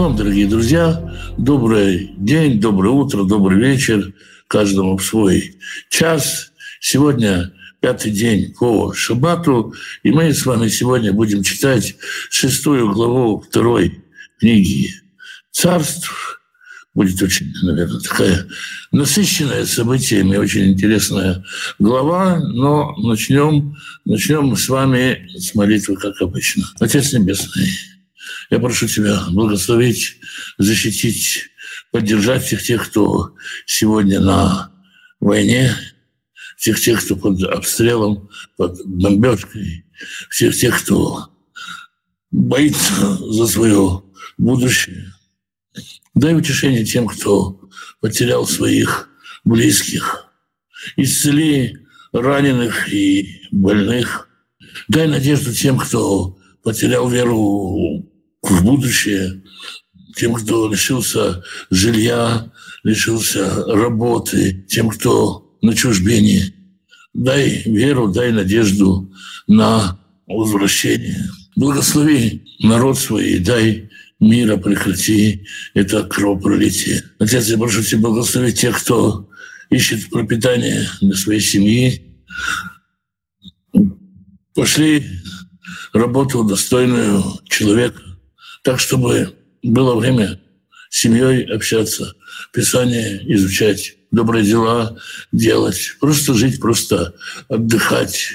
Шалом, дорогие друзья. Добрый день, доброе утро, добрый вечер. Каждому в свой час. Сегодня пятый день по Шабату, и мы с вами сегодня будем читать шестую главу второй книги «Царств». Будет очень, наверное, такая насыщенная событиями, очень интересная глава, но начнем, начнем с вами с молитвы, как обычно. Отец Небесный, я прошу Тебя благословить, защитить, поддержать всех тех, кто сегодня на войне, всех тех, кто под обстрелом, под бомбежкой, всех тех, кто боится за свое будущее. Дай утешение тем, кто потерял своих близких. Исцели раненых и больных. Дай надежду тем, кто потерял веру в будущее, тем, кто лишился жилья, лишился работы, тем, кто на чужбине. Дай веру, дай надежду на возвращение. Благослови народ свой, дай мира прекрати это кровопролитие. Отец, я прошу тебя благословить тех, кто ищет пропитание для своей семьи. Пошли работу достойную человека, так, чтобы было время с семьей общаться, Писание изучать, добрые дела делать, просто жить, просто отдыхать,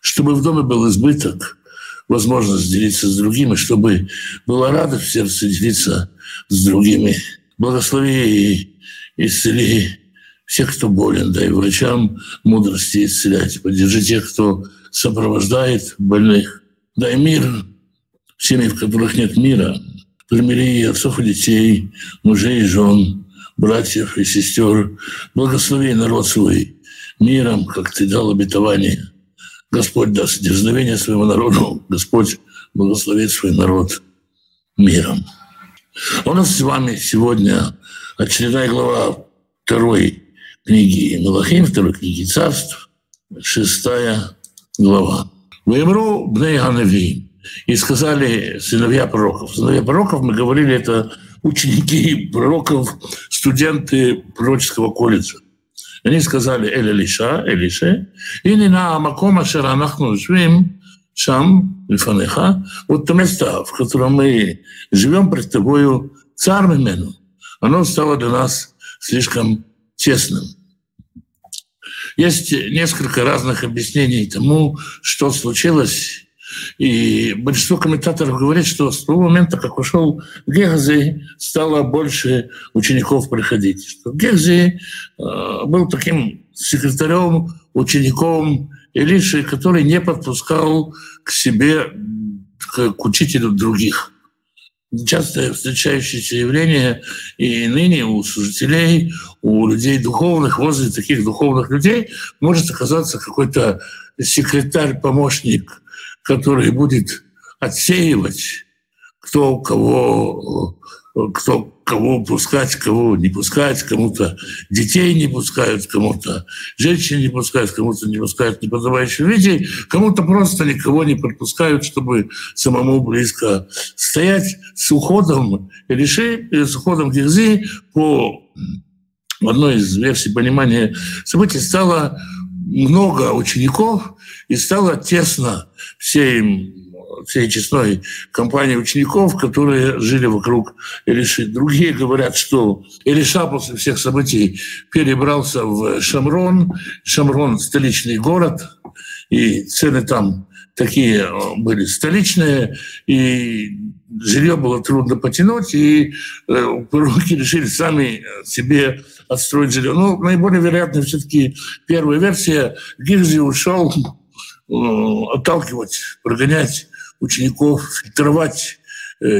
чтобы в доме был избыток, возможность делиться с другими, чтобы была радость в сердце делиться с другими. Благослови и исцели всех, кто болен, дай врачам мудрости исцелять. Поддержи тех, кто сопровождает больных. Дай мир семьи, в которых нет мира, примири отцов и детей, мужей и жен, братьев и сестер. Благослови народ свой миром, как ты дал обетование. Господь даст дерзновение своему народу. Господь благословит свой народ миром. У нас с вами сегодня очередная глава второй книги Мелахим, второй книги царств, шестая глава. «Ваемру бней Ганавим» и сказали сыновья пророков. Сыновья пророков, мы говорили, это ученики пророков, студенты пророческого колледжа. Они сказали «Эль Элиша, Элише, и не на Макома Шаранахну Жвим, Шам, Лифанеха, вот то место, в котором мы живем пред тобою, царь Мимену, оно стало для нас слишком тесным. Есть несколько разных объяснений тому, что случилось и большинство комментаторов говорят, что с того момента, как ушел Гехзи, стало больше учеников приходить. Что Гехзи э, был таким секретарем, учеником Илиши, который не подпускал к себе, к, к учителю других. Часто встречающееся явление и ныне у служителей, у людей духовных, возле таких духовных людей может оказаться какой-то секретарь, помощник который будет отсеивать, кто кого, кто кого пускать, кого не пускать, кому-то детей не пускают, кому-то женщин не пускают, кому-то не пускают неподобающих людей, кому-то просто никого не пропускают, чтобы самому близко стоять с уходом Элиши, с уходом Герзи по одной из версий понимания событий стало много учеников, и стало тесно всей, всей честной компании учеников, которые жили вокруг Элиши. Другие говорят, что Элиша после всех событий перебрался в Шамрон. Шамрон – столичный город, и цены там такие э, были столичные, и жилье было трудно потянуть, и э, пророки решили сами себе отстроить жилье. Ну, наиболее вероятно все-таки первая версия. Гирзи ушел э, отталкивать, прогонять учеников, фильтровать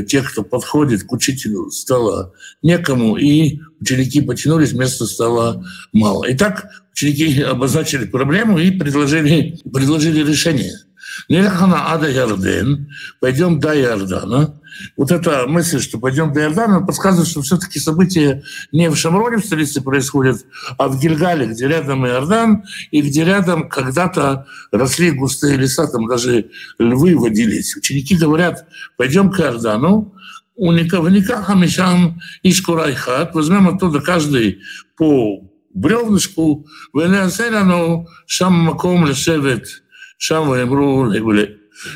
тех, кто подходит к учителю, стало некому, и ученики потянулись, места стало мало. Итак, ученики обозначили проблему и предложили, предложили решение – Нелехана ада Ярден, пойдем до Иордана. Вот эта мысль, что пойдем до Иордана, подсказывает, что все-таки события не в Шамроне, в столице, происходят, а в Гильгале, где рядом Иордан, и где рядом когда-то росли густые леса, там даже львы водились. Ученики говорят, пойдем к Иордану, у Никаха Мишам Ишкурайхат, возьмем оттуда каждый по бревнышку, Венеаселяну Шам Маком Лешевет, Шам Ваемру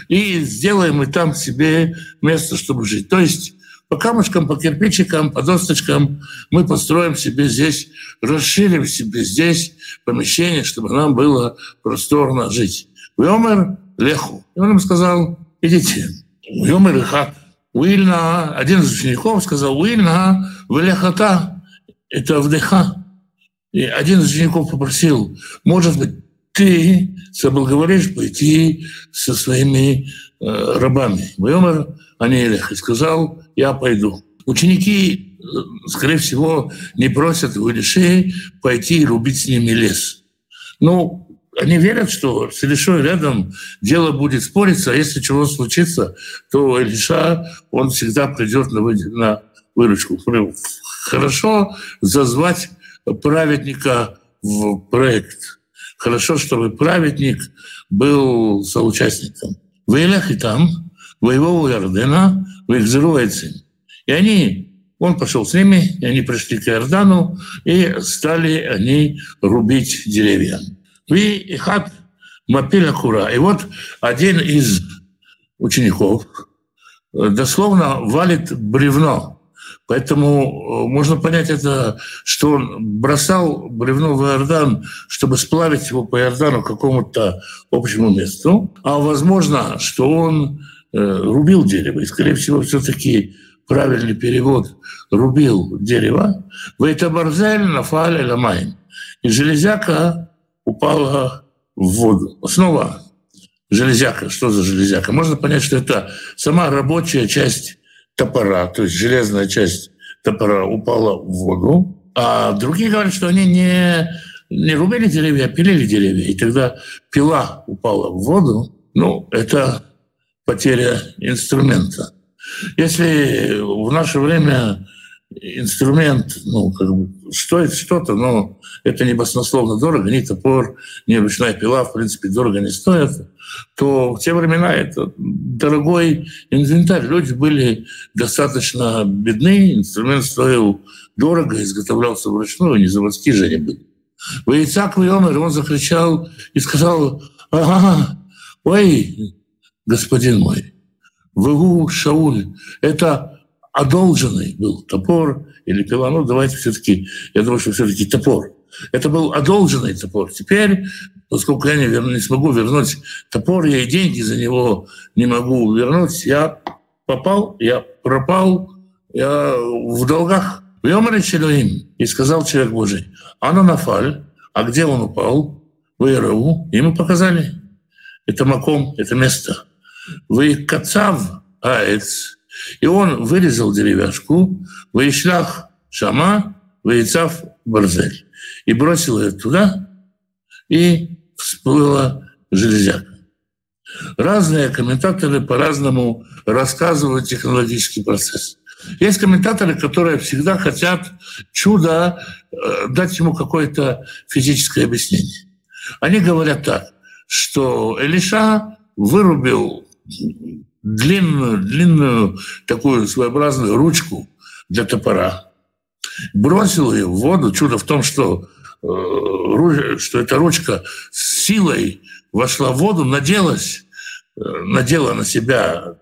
и сделаем и там себе место, чтобы жить. То есть по камушкам, по кирпичикам, по досточкам мы построим себе здесь, расширим себе здесь помещение, чтобы нам было просторно жить. Вьомер леху. И он им сказал, идите. Вьомер леха. Уильна, один из учеников сказал, Уильна, вылехата, это вдыха. И один из учеников попросил, может быть, ты соблаговоришь пойти со своими э, рабами. Вьомер Анелех и сказал, я пойду. Ученики, э, скорее всего, не просят у Илиши пойти и рубить с ними лес. Ну, они верят, что с Илишой рядом дело будет спориться, а если чего случится, то Илиша, он всегда придет на, на выручку. Хорошо зазвать праведника в проект. Хорошо, чтобы праведник был соучастником. В Илях и там воевал у Иордена, в И они, он пошел с ними, и они пришли к Иордану, и стали они рубить деревья. И хат Мапиля Кура. И вот один из учеников дословно валит бревно. Поэтому э, можно понять это, что он бросал бревно в Иордан, чтобы сплавить его по Иордану к какому-то общему месту. А возможно, что он Э, рубил дерево. И, скорее всего, все-таки правильный перевод рубил дерево. ואת הברזל נפל אל המים. И железяка упала в воду. Снова железяка. Что за железяка? Можно понять, что это сама рабочая часть топора, то есть железная часть топора упала в воду. А другие говорят, что они не, не рубили деревья, а пилили деревья. И тогда пила упала в воду. Ну, это потеря инструмента. Если в наше время инструмент, ну, как бы, стоит что-то, но это не баснословно дорого, ни топор, ни ручная пила, в принципе, дорого не стоят, то в те времена это дорогой инвентарь. Люди были достаточно бедны, инструмент стоил дорого, изготовлялся вручную, не заводские же они были. В Ицак он закричал и сказал, ага, ой, господин мой. Вегу Шауль – это одолженный был топор или пила. Ну, давайте все-таки, я думаю, что все-таки топор. Это был одолженный топор. Теперь, поскольку я не, верну, не смогу вернуть топор, я и деньги за него не могу вернуть, я попал, я пропал, я в долгах. Йомаре и сказал человек Божий, Ананафаль, а где он упал? В Иеру. Ему показали. Это маком, это место. Выкацав аец, и он вырезал деревяшку, вышлях шама, выцав барзель, и бросил ее туда, и всплыла железяка. Разные комментаторы по-разному рассказывают технологический процесс. Есть комментаторы, которые всегда хотят чудо, э, дать ему какое-то физическое объяснение. Они говорят так, что Элиша вырубил длинную, длинную такую своеобразную ручку для топора, бросил ее в воду. Чудо в том, что, э, что эта ручка с силой вошла в воду, наделась, э, надела на себя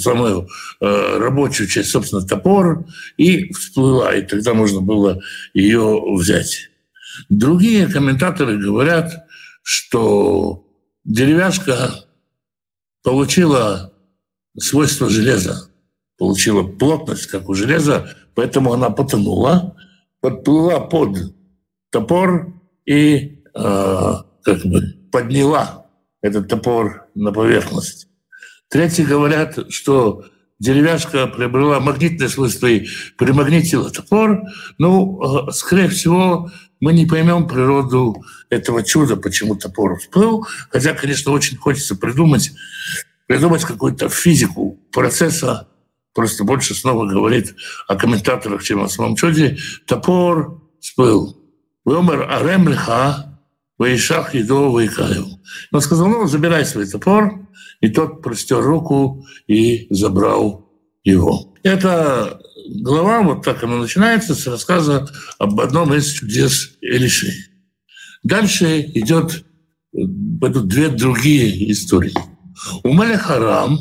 самую э, рабочую часть, собственно, топор, и всплыла, и тогда можно было ее взять. Другие комментаторы говорят, что деревяшка получила свойство железа, получила плотность, как у железа, поэтому она потонула, подплыла под топор и э, как бы подняла этот топор на поверхность. Третьи говорят, что деревяшка приобрела магнитное свойство и примагнитила топор. Ну, э, скорее всего, мы не поймем природу этого чуда, почему топор всплыл. Хотя, конечно, очень хочется придумать, придумать какую-то физику процесса, просто больше снова говорит о комментаторах, чем о самом чуде. Топор всплыл. Вымер арем лиха, Ваишах еду Ваикаев. Он сказал, ну, забирай свой топор. И тот простер руку и забрал его. Это глава, вот так она начинается, с рассказа об одном из чудес Элиши. Дальше идет, идут две другие истории. У Мелехарам,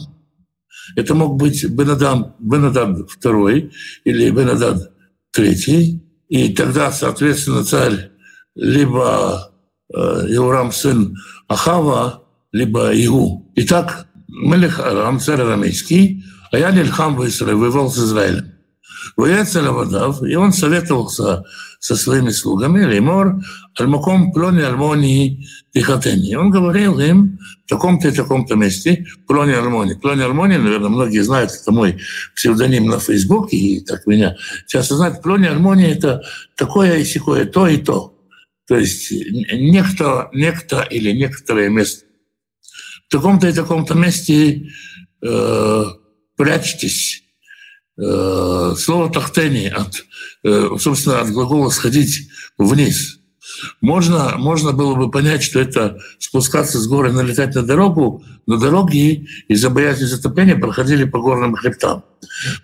это мог быть Бенадам, Бенадад II или Бенадад III, и тогда, соответственно, царь либо э, Иорам сын Ахава, либо Игу. Итак, Мелех Арам, царь арамейский, а я Нильхам воевал с Израилем. Вояцеля Водав, и он советовался со своими слугами, Леймор, Альмаком Плони Альмонии Тихотени. Он говорил им в таком-то и таком-то месте Плони Альмони. Плони Альмони, наверное, многие знают, это мой псевдоним на Фейсбуке, и так меня часто знают. Плони Альмони – это такое и секое, то и то. То есть некто, некто или некоторое место. В таком-то и таком-то месте э, прячьтесь. Э, слово «тахтени» от, э, собственно, от глагола «сходить вниз». Можно, можно было бы понять, что это спускаться с горы, налетать на дорогу, но дороги из-за боязни затопления проходили по горным хребтам.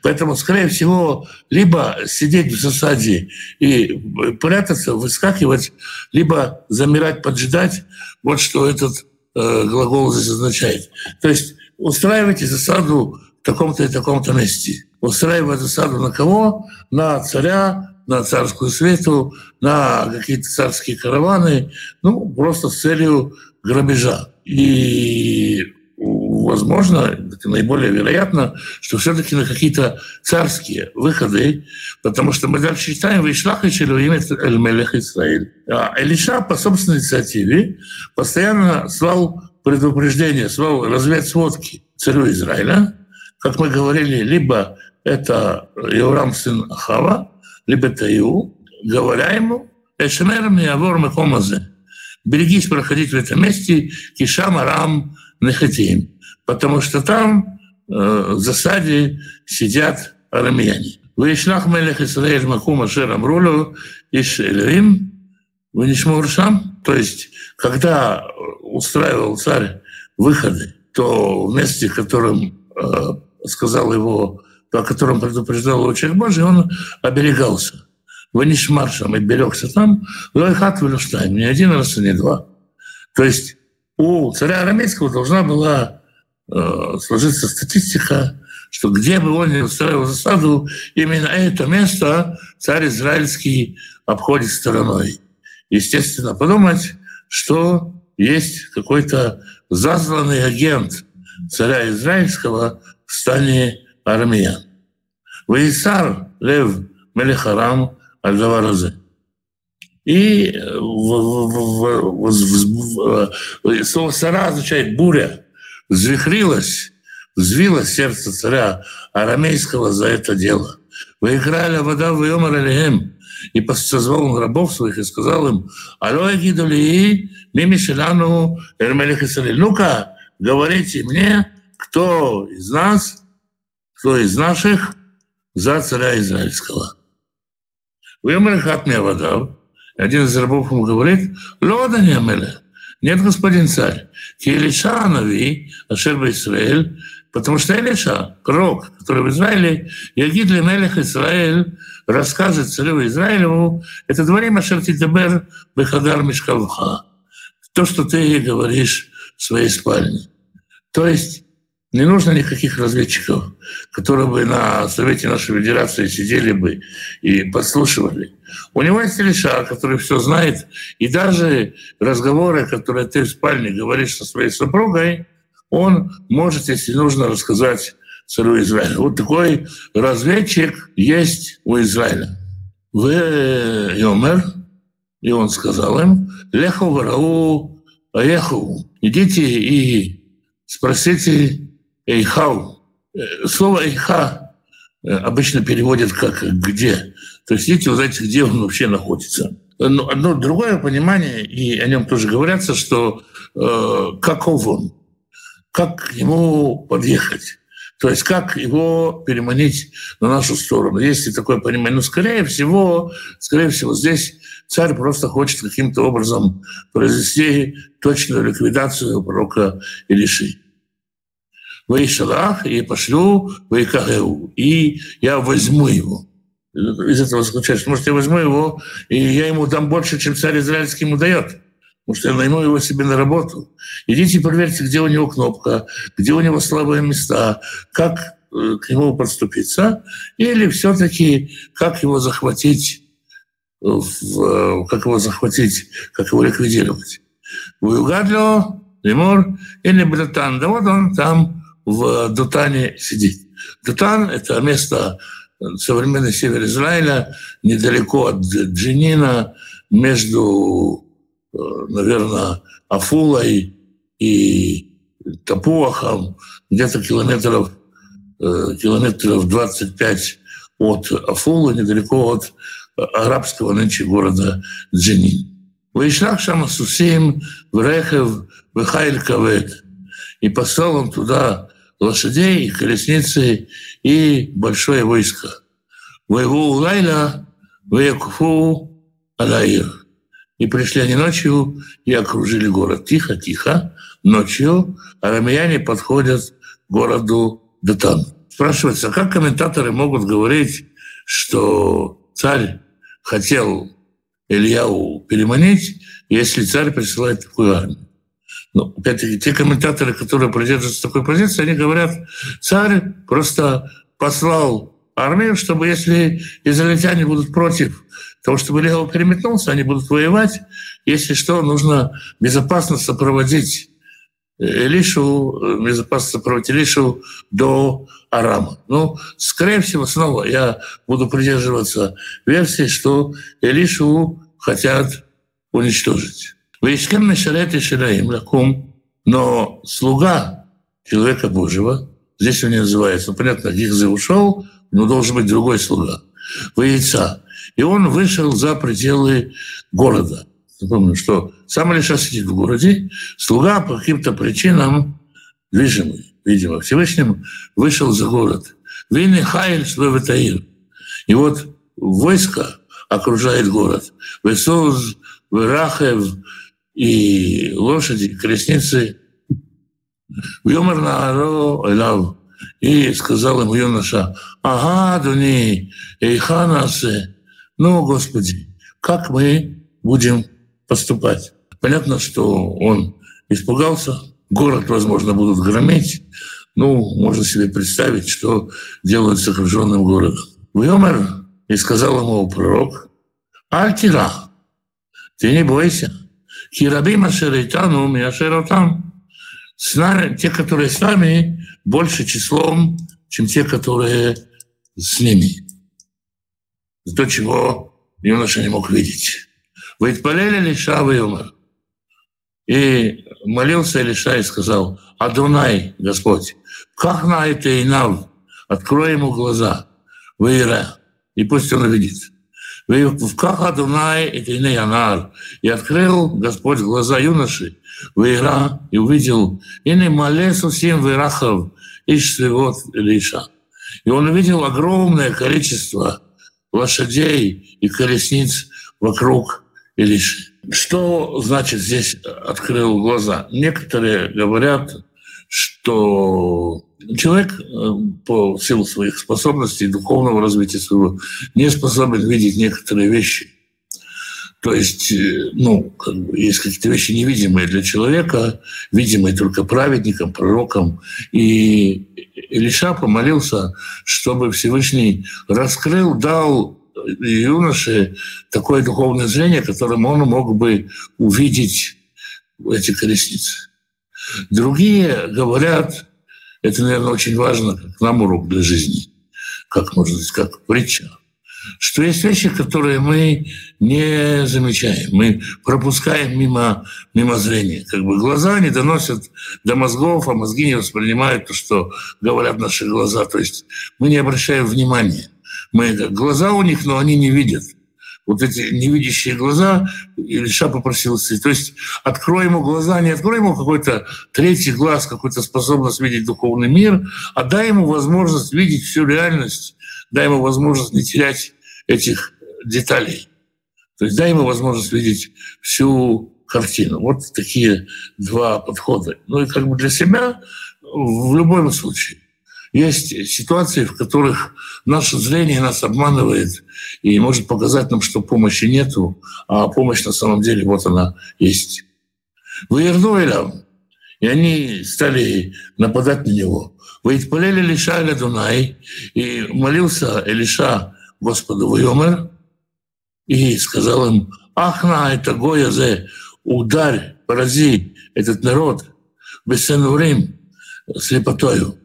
Поэтому, скорее всего, либо сидеть в засаде и прятаться, выскакивать, либо замирать, поджидать. Вот что этот э, глагол здесь означает. То есть устраивайте засаду в таком-то и таком-то месте. Устраивая засаду на кого? На царя, на царскую свету, на какие-то царские караваны, ну, просто с целью грабежа. И возможно, наиболее вероятно, что все-таки на какие-то царские выходы, потому что мы дальше читаем «Вишлах и Эль-Мелех Исраиль». А Элиша по собственной инициативе постоянно слал предупреждение, слал разведсводки царю Израиля, как мы говорили, либо это Иорам сын Ахава, Иу, говоря ему, «Эшемер миявор мехомазе» берегись проходить в этом месте Кишам Арам Нехатим потому что там э, в засаде сидят арамияне. Вейшлах мелех Исраэль Макума Шерам Рулю Иш Элерим Венишмуршам. То есть, когда устраивал царь выходы, то в месте, которым э, сказал его, о котором предупреждал человек Божий, он оберегался. Венишмаршам и берегся там, Лойхат Велюштайм, не один раз и не два. То есть у царя арамейского должна была Э, сложится статистика, что где бы он ни устроил засаду, именно это место царь израильский обходит стороной. Естественно, подумать, что есть какой-то засланный агент царя израильского в стане армиян. Ваисар Лев Мелехарам Альдаваразе. И слово «сара» означает «буря», взвихрилось, взвилось сердце царя арамейского за это дело. Выиграли вода в Йомар Алием, и созвал он рабов своих и сказал им, «Алло, Гидулии, мими шелану Эрмелих Ну-ка, говорите мне, кто из нас, кто из наших за царя израильского». Выемер хатмия вода. Один из рабов ему говорит, «Лода не амеле, нет, господин царь. Илиша Нави, Ашер Израиль, потому что Илиша, пророк, который в Израиле, Ягид Мелех Израиль, расскажет царю Израилеву, это дворим Ашер Тидебер Бехадар Мишкалха. То, что ты говоришь в своей спальне. То есть не нужно никаких разведчиков, которые бы на Совете нашей Федерации сидели бы и подслушивали. У него есть Ильша, который все знает, и даже разговоры, которые ты в спальне говоришь со своей супругой, он может, если нужно, рассказать царю Израиля. Вот такой разведчик есть у Израиля. Вы Йомер, и он сказал им, Леху Варау Аеху, идите и спросите Эйхау. Э, слово Эйха э, обычно переводят как «где». То есть идите узнать, где он вообще находится. Но одно другое понимание, и о нем тоже говорится, что э, каков он, как к нему подъехать. То есть как его переманить на нашу сторону. Есть и такое понимание. Но скорее всего, скорее всего, здесь царь просто хочет каким-то образом произвести точную ликвидацию пророка Илиши. Ваишалах, и пошлю Ваикагеу, и я возьму его. Из этого заключается, может, я возьму его, и я ему дам больше, чем царь израильский ему дает. Потому что я найму его себе на работу. Идите проверьте, где у него кнопка, где у него слабые места, как э, к нему подступиться, или все-таки как его захватить, в, как его захватить, как его ликвидировать. Уюгадло, Лемур или Братан. Да вот он там в Дутане сидит. Дутан — это место современный север Израиля, недалеко от Джинина, между, э, наверное, Афулой и Тапуахом, где-то километров, э, километров 25 от Афулы, недалеко от арабского нынче города Джинин. Вайшлах шам Сусим, Врехев, Вехайль Кавет. И послал он туда лошадей, колесницы и большое войско. Воеву Лайла, Ваякуфу Алаир. И пришли они ночью и окружили город. Тихо, тихо. Ночью арамеяне подходят к городу Датан. Спрашивается, как комментаторы могут говорить, что царь хотел Ильяу переманить, если царь присылает такую армию. Но, опять-таки, те комментаторы, которые придерживаются такой позиции, они говорят, царь просто послал армию, чтобы если израильтяне будут против того, чтобы Ильяу переметнулся, они будут воевать. Если что, нужно безопасно сопроводить Илишу, безопасно сопроводить Илишу до Арама. Ну, скорее всего, снова я буду придерживаться версии, что Илишу хотят уничтожить. Ваискем Мешарет и Шираим Лакум, но слуга человека Божьего, здесь он не называется, ну, понятно, Гихзе ушел, но должен быть другой слуга, яйца. И он вышел за пределы города. Напомню, что сам Алиша сидит в городе, слуга по каким-то причинам движимый, видимо, Всевышним, вышел за город. Винни Хайль Свеватаир. И вот войско окружает город. Весоз, Верахев, и лошади, колесницы. Юмор на Элав. И сказал ему юноша, ага, дуни, эйханасе, ну, Господи, как мы будем поступать? Понятно, что он испугался, город, возможно, будут громить. Ну, можно себе представить, что делают с окруженным городом. Вьомер и сказал ему пророк, Альтира, ты не бойся, Хирабим Ашеритану Миашеротам. С нами, те, которые с нами, больше числом, чем те, которые с ними. То, чего юноша не мог видеть. Вы отпалили Лиша умер. И молился Илиша и сказал, Адунай, Господь, как на это инав, открой ему глаза, выира, и пусть он увидит. «Вках Адунай и Янар». И открыл Господь глаза юноши, Вейра, и увидел, и не малесу сим вейрахов, ищ вот Илиша. И он увидел огромное количество лошадей и колесниц вокруг Илиши. Что значит здесь открыл глаза? Некоторые говорят, что человек э, по силу своих способностей, духовного развития своего, не способен видеть некоторые вещи. То есть, э, ну, как бы есть какие-то вещи невидимые для человека, видимые только праведникам, пророкам. И Илиша помолился, чтобы Всевышний раскрыл, дал юноше такое духовное зрение, которым он мог бы увидеть эти колесницы. Другие говорят, это, наверное, очень важно, как нам урок для жизни, как можно сказать, как притча, что есть вещи, которые мы не замечаем, мы пропускаем мимо, мимо зрения. Как бы глаза не доносят до мозгов, а мозги не воспринимают то, что говорят наши глаза. То есть мы не обращаем внимания. Мы, глаза у них, но они не видят вот эти невидящие глаза, Ильша попросил То есть открой ему глаза, не открой ему какой-то третий глаз, какую-то способность видеть духовный мир, а дай ему возможность видеть всю реальность, дай ему возможность не терять этих деталей. То есть дай ему возможность видеть всю картину. Вот такие два подхода. Ну и как бы для себя в любом случае. Есть ситуации, в которых наше зрение нас обманывает и может показать нам, что помощи нету, а помощь на самом деле вот она есть. Вы Ирнуэлям, и они стали нападать на него. Вы исполели Лиша Эля Дунай, и молился Элиша Господу Вайомер, и сказал им, ах на это Гоя зе, ударь, порази этот народ, бессенурим, слепотою.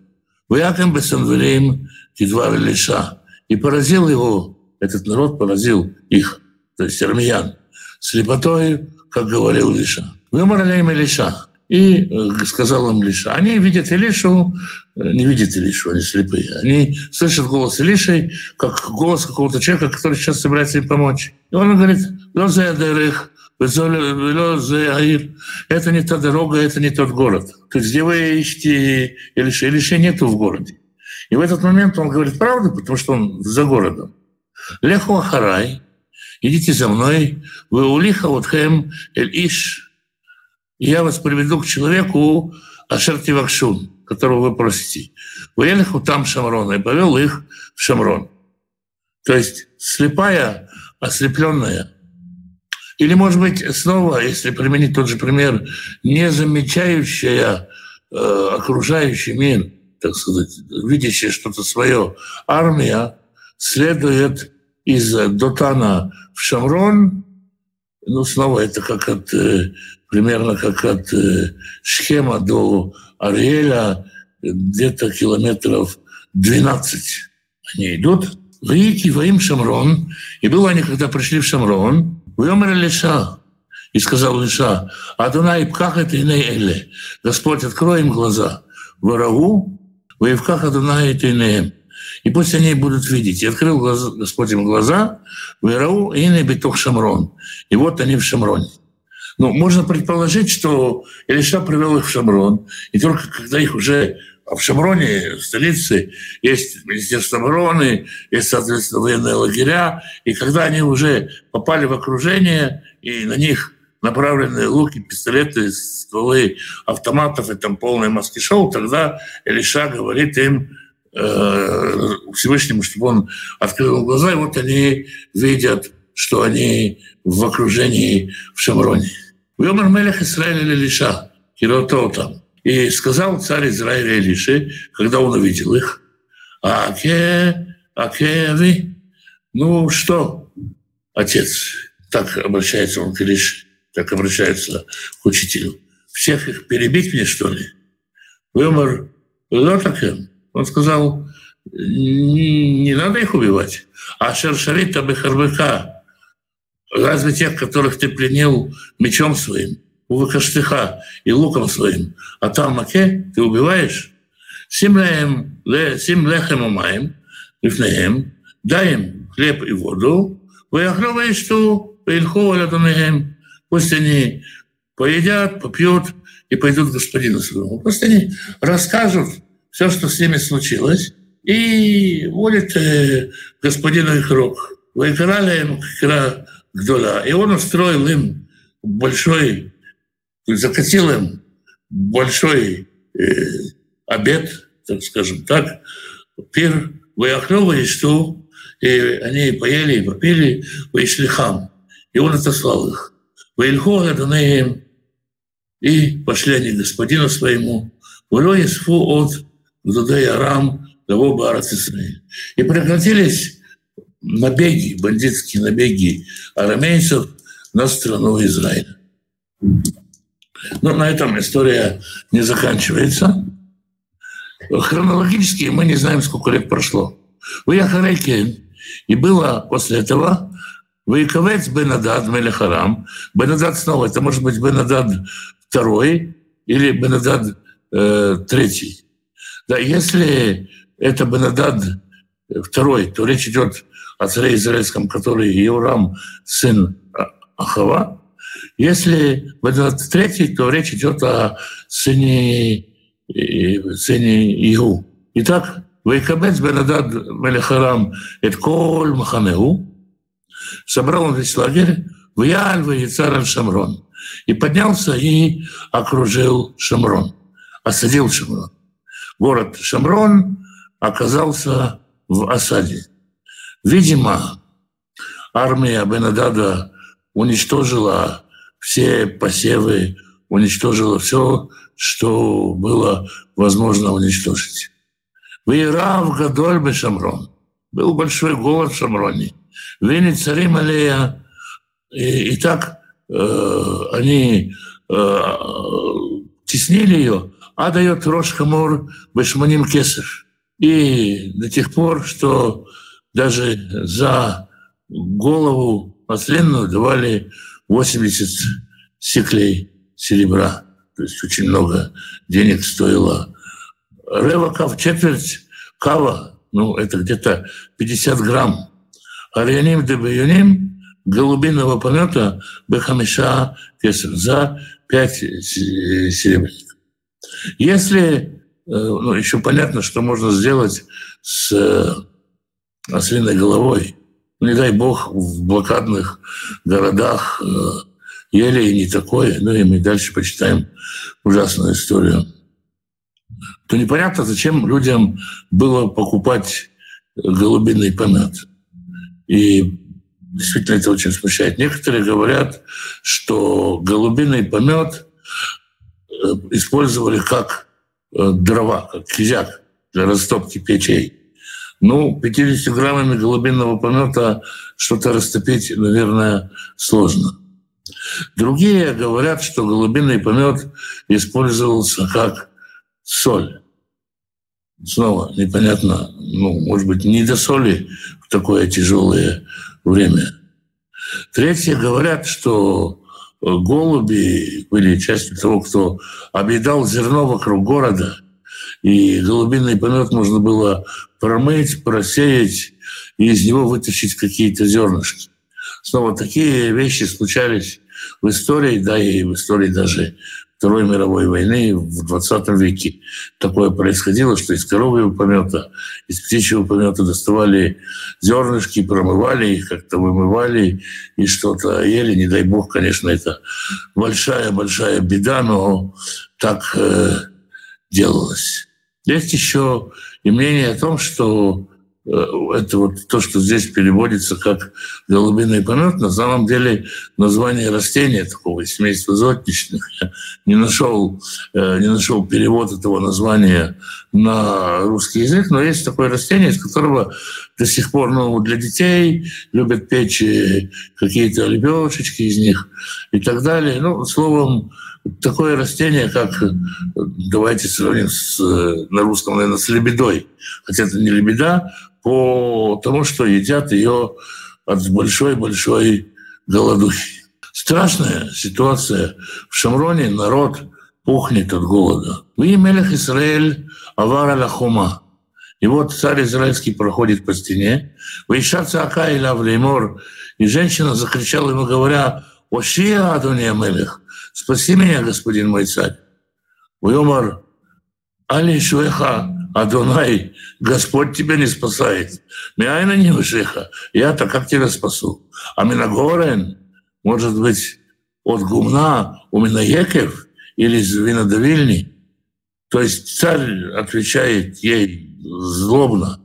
Ваякам бессенурим, кидвар Элиша. И поразил его, этот народ поразил их, то есть армиян, слепотой, как говорил Лиша. Выморали им Илиша. И сказал им Илиша. Они видят Илишу, не видят Илишу, они слепые. Они слышат голос Илиши, как голос какого-то человека, который сейчас собирается им помочь. И он говорит, «Лозеадерых, это не та дорога, это не тот город. То есть где вы ищете Илиши? Илиши нету в городе. И в этот момент он говорит правду, потому что он за городом. Леху Ахарай, идите за мной, вы улиха вот хэм эль иш, я вас приведу к человеку Ашерти Вакшун, которого вы просите. Военных там Шамрона и повел их в Шамрон. То есть слепая, ослепленная. Или, может быть, снова, если применить тот же пример, не замечающая э, окружающий мир, так сказать, видящая что-то свое, армия следует из Дотана в Шамрон, ну, снова это как от э, примерно как от э, Шхема до Ариэля, где-то километров 12 они идут. Вики воим Шамрон. И было они, когда пришли в Шамрон, Вьомер Лиша, и сказал Лиша, Адунай пках это ине эле. Господь, открой им глаза. Врагу, воевках Адунай это ине. И пусть они будут видеть. И открыл глаза, Господь им глаза, Вирау и не битох Шамрон. И вот они в Шамроне. Ну, можно предположить, что Илиша привел их в Шамрон, и только когда их уже в Шамроне, в столице, есть Министерство обороны, есть, соответственно, военные лагеря, и когда они уже попали в окружение, и на них направленные луки, пистолеты, стволы автоматов и там полное маски-шоу, тогда Илиша говорит им, э, Всевышнему, чтобы он открыл глаза, и вот они видят, что они в окружении в Шамроне. Вьомер Мелех Израиля Лиша, Кирото там. И сказал царь Израиля Илише, когда он увидел их, Аке, Аке, ну что, отец, так обращается он к Илише, так обращается к учителю. Всех их перебить мне, что ли? Вымор Лотакем. Он сказал, не, надо их убивать. А Шершарит Абихарбыка, Разве тех, которых ты пленил мечом своим, увыкаштыха и луком своим, а там маке ты убиваешь? Сим лехем, сим лехем умаем, лифнеем, дай им хлеб и воду, выяхроваешь что, поилховаля Пусть они поедят, попьют и пойдут к господину своему. Пусть они расскажут все, что с ними случилось, и водят э, господину их рук. Вы играли ему, как Гдола. И он устроил им большой, закатил им большой э, обед, так скажем так, пир, выяхлёва и что, и они поели и попили, вышли хам. И он отослал их. Ваильхо Аданеем, и пошли они к господину своему, Вло Исфу от Гдудей Арам, того Барат И прекратились набеги, бандитские набеги арамейцев на страну Израиля. Но на этом история не заканчивается. Хронологически мы не знаем, сколько лет прошло. Выехали Кен, и было после этого Выяковец Бенадад Мелехарам. Бенадад снова, это может быть Бенадад второй или Бенадад э, третий. Да, если это Бенадад второй, то речь идет о царе израильском, который Иорам, сын Ахава. Если в 23 то речь идет о сыне, сыне Игу. Итак, Вайкабец Бенадад Мелехарам et кол Маханеу, собрал он весь лагерь, в Яль, в Шамрон, И поднялся и окружил Шамрон, осадил Шамрон. Город Шамрон оказался в осаде. Видимо, армия Бенадада уничтожила все посевы, уничтожила все, что было возможно уничтожить. Вейрав Гадоль Бешамрон. Был большой голод в Шамроне. Вени царим алея. И, и так э, они э, теснили ее, а дает Рош Хамор Бешманим Кесов. И до тех пор, что даже за голову масленную давали 80 секлей серебра. То есть очень много денег стоило. Рева кав, четверть кава, ну, это где-то 50 грамм. Арианим де баюним голубиного помета бехамиша кесар за 5 серебряников. Если, ну, еще понятно, что можно сделать с ослиной головой. Не дай бог, в блокадных городах ели и не такое. Ну и мы дальше почитаем ужасную историю. То непонятно, зачем людям было покупать голубиный помет. И действительно это очень смущает. Некоторые говорят, что голубиный помет использовали как дрова, как кизяк для растопки печей. Ну, 50 граммами голубиного помета что-то растопить, наверное, сложно. Другие говорят, что голубиный помет использовался как соль. Снова непонятно, ну, может быть, не до соли в такое тяжелое время. Третьи говорят, что голуби были частью того, кто объедал зерно вокруг города, и голубиный помет можно было промыть, просеять и из него вытащить какие-то зернышки. Снова такие вещи случались в истории, да и в истории даже Второй мировой войны в 20 веке такое происходило, что из коровьего помета, из птичьего помета доставали зернышки, промывали их, как-то вымывали и что-то ели. Не дай бог, конечно, это большая-большая беда, но так э, делалось. Есть еще и мнение о том, что э, это вот то, что здесь переводится как голубиный помет, на самом деле название растения такого семейства зодничных. Я не нашел, э, не нашел перевод этого названия на русский язык, но есть такое растение, из которого до сих пор ну, для детей любят печь какие-то лепешечки из них и так далее. Ну, словом, такое растение, как, давайте сравним с, на русском, наверное, с лебедой. Хотя это не лебеда, по тому, что едят ее от большой-большой голодухи. Страшная ситуация. В Шамроне народ пухнет от голода. Вы Мелех Израиль Авара Лахума. И вот царь израильский проходит по стене. Вейша Цака и Лавлеймор. И женщина закричала ему, говоря, «Ошия, Адония Мелех, спаси меня, господин мой царь. Уйомар, Али Шуэха, Адонай, Господь тебя не спасает. Мяйна не вышиха, я-то как тебя спасу? А Минагорен, может быть, от гумна у Минаекев или из Винодавильни? То есть царь отвечает ей злобно.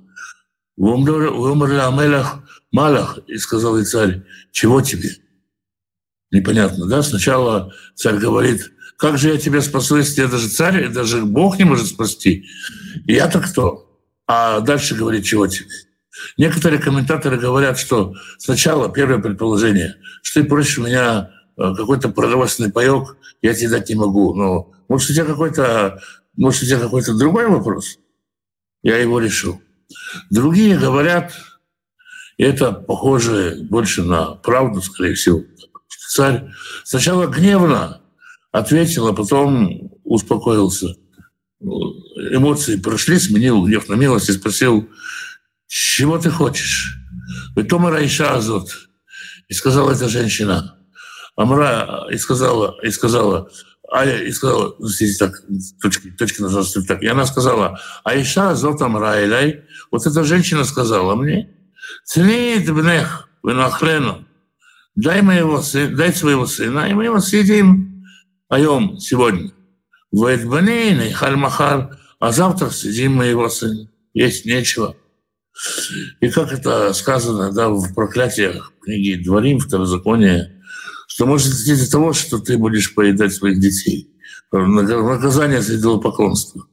Умерли Амелах Малах, и сказал ей царь, чего тебе? Непонятно, да? Сначала царь говорит, как же я тебя спасу, если я даже царь, даже Бог не может спасти? И я-то кто? А дальше говорит, чего тебе? Некоторые комментаторы говорят, что сначала первое предположение, что ты просишь у меня э, какой-то продовольственный паек, я тебе дать не могу. Но может, у тебя какой-то, может, у тебя какой-то другой вопрос? Я его решил. Другие говорят, это похоже больше на правду, скорее всего, Царь сначала гневно ответил, а потом успокоился. Эмоции прошли, сменил гнев на милость и спросил, чего ты хочешь? Вы Тома Раиша. И сказала эта женщина. Амра и сказала, и сказала, а и сказала, здесь так, точки, точки на так. И она сказала, Аиша Азот Амра Илай. Вот эта женщина сказала мне, цени бнех, вы нахрену дай, моего сына, дай своего сына, и мы его съедим айом сегодня. И Хальмахар, а завтра съедим моего сына. Есть нечего. И как это сказано да, в проклятиях книги Дворим, Второзаконие, что может из того, что ты будешь поедать своих детей. Наказание за идолопоклонство.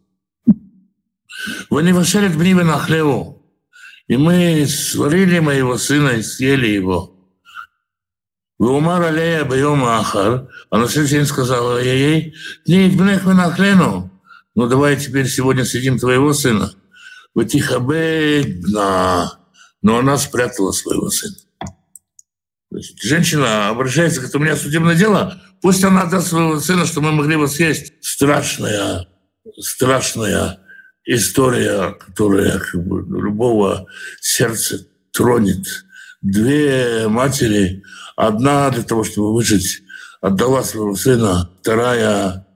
Вы не вошли в Бниве на хлеву. И мы сварили моего сына и съели его. Умар алея бьема ахар, а на следующий день сказала ей, не идбнех вы на хлену. Ну давай теперь сегодня съедим твоего сына. Вы тихо бедна. Но она спрятала своего сына. Есть женщина обращается, говорит, у меня судебное дело, пусть она отдаст своего сына, что мы могли бы съесть. Страшная, страшная история, которая как бы, любого сердца тронет. Две матери, одна для того, чтобы выжить, отдала своего сына, вторая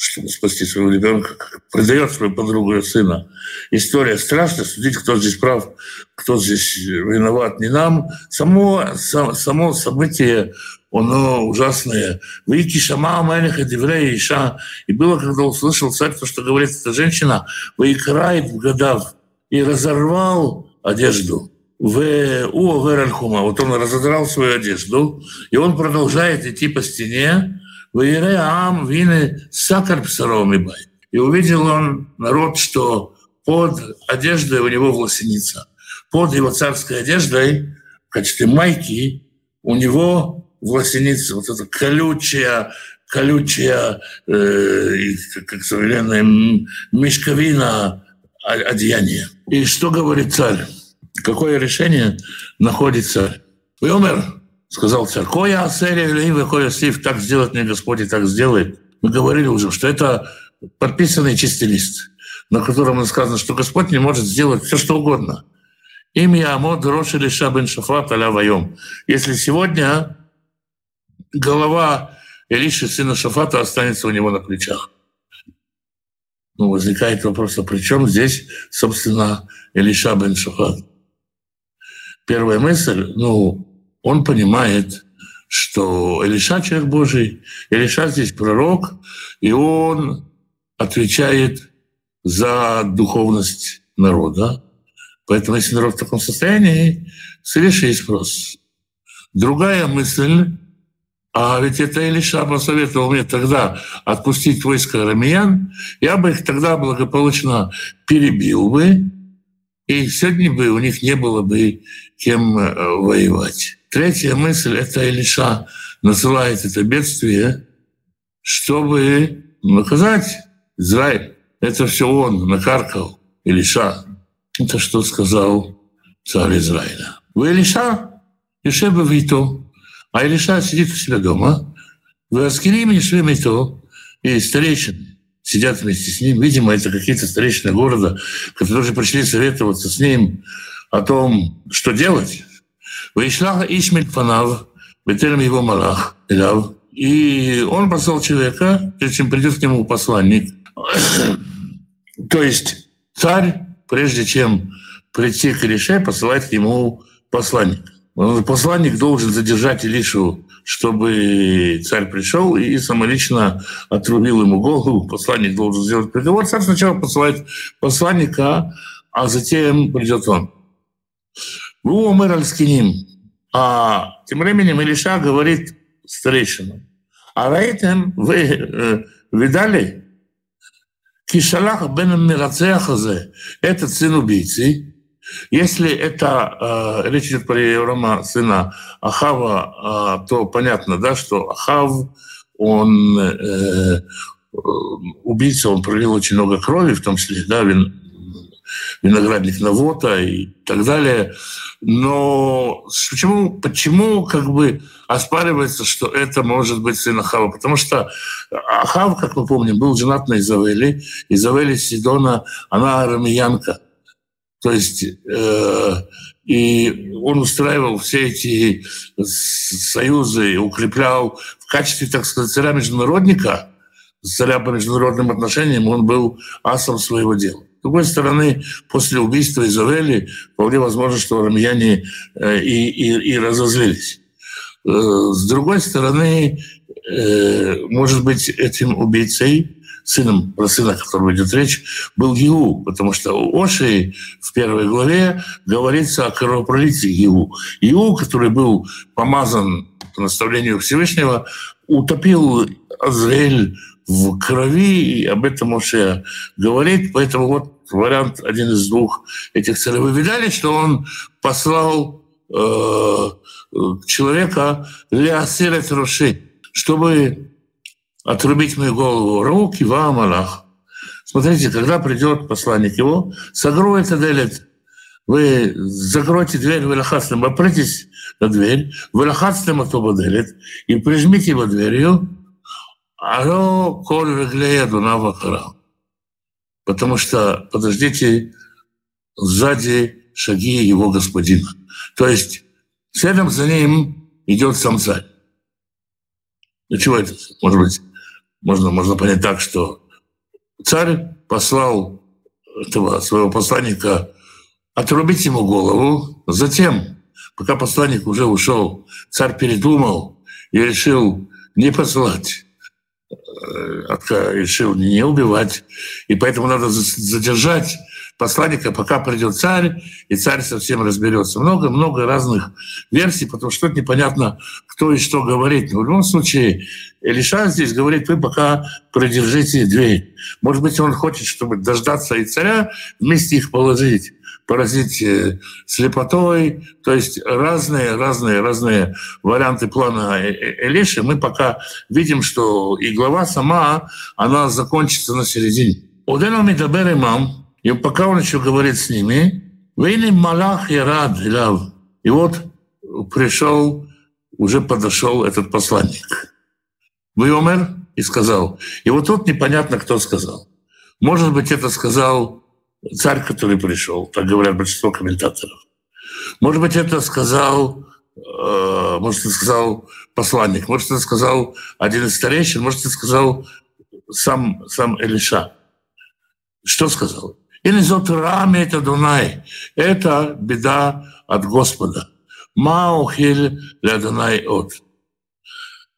чтобы спасти своего ребенка, продает свою подругу и сына. История страшная, судить, кто здесь прав, кто здесь виноват, не нам. Само, само событие, оно ужасное. Выйти шама мелеха деврея иша. И было, когда услышал царь то, что говорит эта женщина, выиграет в годах и разорвал одежду в у Веральхума. Вот он разодрал свою одежду, и он продолжает идти по стене, Ваире Ам вины сакар псаровыми И увидел он народ, что под одеждой у него власеница. Под его царской одеждой, в качестве майки, у него власеница, вот эта колючая, колючая, э, как современная мешковина одеяния. И что говорит царь? Какое решение находит царь? Умер, сказал царь, «Коя асери или коя слив, так сделать мне Господь и так сделает». Мы говорили уже, что это подписанный чистый лист, на котором сказано, что Господь не может сделать все, что угодно. Имя Амод Роши Лиша бен Шафат аля Вайом. Если сегодня голова Илиши, сына Шафата, останется у него на плечах. Ну, возникает вопрос, а при чем здесь, собственно, Илиша бен Шафат? Первая мысль, ну, он понимает, что Илиша человек Божий, Илиша здесь пророк, и он отвечает за духовность народа. Поэтому если народ в таком состоянии, с Илишей спрос. Другая мысль, а ведь это Илиша посоветовал мне тогда отпустить войско рамиян, я бы их тогда благополучно перебил бы, и сегодня бы у них не было бы кем э, воевать. Третья мысль — это Илиша называет это бедствие, чтобы наказать Израиль. Это все он накаркал Илиша. Это что сказал царь Израиля. Вы Илиша, Ешеба Вито, а Илиша сидит у себя дома, вы Аскирим Ешеба Вито, и старейшины сидят вместе с ним. Видимо, это какие-то старейшины города, которые пришли советоваться с ним о том, что делать. Вейшлаха Ишмель Панав, Бетерем его Малах, Эляв. И он послал человека, прежде чем придет к нему посланник. То есть царь, прежде чем прийти к Илише, посылает к нему посланник. Посланник должен задержать Илишу, чтобы царь пришел и самолично отрубил ему голову. Посланник должен сделать приговор. Царь сначала посылает посланника, а затем придет он. Вы умер аль А тем временем Илиша говорит старейшинам, а раитем вы э, видали? Кишалах бен Мирацеахазе, этот сын убийцы, если это э, речь идет про Еврома, сына Ахава, э, то понятно, да, что Ахав, он э, убийца, он пролил очень много крови, в том числе, да, вин, виноградник Навота и так далее. Но почему, почему как бы оспаривается, что это может быть сын Ахава? Потому что Ахав, как мы помним, был женат на Изавели. Изавели Сидона, она арамиянка. То есть э, и он устраивал все эти союзы, укреплял в качестве, так сказать, царя международника, царя по международным отношениям, он был асом своего дела. С другой стороны, после убийства Изавели вполне возможно, что рамьяне э, и, и, и разозлились. С другой стороны, может быть, этим убийцей сыном, про сына, о котором идет речь, был Гиу, потому что у Оши в первой главе говорится о кровопролитии Гиу. Гиу, который был помазан по наставлению Всевышнего, утопил Азраэль в крови, и об этом Моше говорит. Поэтому вот вариант один из двух этих целей. Вы видали, что он послал э, человека Леосирет Роши, чтобы отрубить мою голову. Руки вам, Аллах. Смотрите, когда придет посланник его, согройте делит. Вы закройте дверь, вы лохацлем, опритесь на дверь, вы лохацлем отобо делит, и прижмите его дверью, Алло, коль реглея дунава храм. Потому что, подождите, сзади шаги его господина. То есть следом за ним идет сам царь. Ну чего это? Может быть, можно, можно понять так, что царь послал этого своего посланника отрубить ему голову. Затем, пока посланник уже ушел, царь передумал и решил не посылать решил не убивать, и поэтому надо задержать посланника, пока придет царь, и царь совсем разберется. Много-много разных версий, потому что непонятно, кто и что говорит. Но в любом случае, Элиша здесь говорит, вы пока продержите дверь. Может быть, он хочет, чтобы дождаться и царя, вместе их положить поразить э, слепотой, то есть разные, разные, разные варианты плана э, э, Элиши. Мы пока видим, что и глава сама, она закончится на середине. Одену Мидабер имам, и пока он еще говорит с ними, Вейни Малах и рад, и вот пришел, уже подошел этот посланник. Вайомер и сказал. И вот тут непонятно, кто сказал. Может быть, это сказал царь, который пришел, так говорят большинство комментаторов. Может быть, это сказал, э, может, это сказал посланник, может, это сказал один из старейшин, может, это сказал сам, сам Элиша. Что сказал? Или раме это Дунай. Это беда от Господа. Маухиль для Дунай от.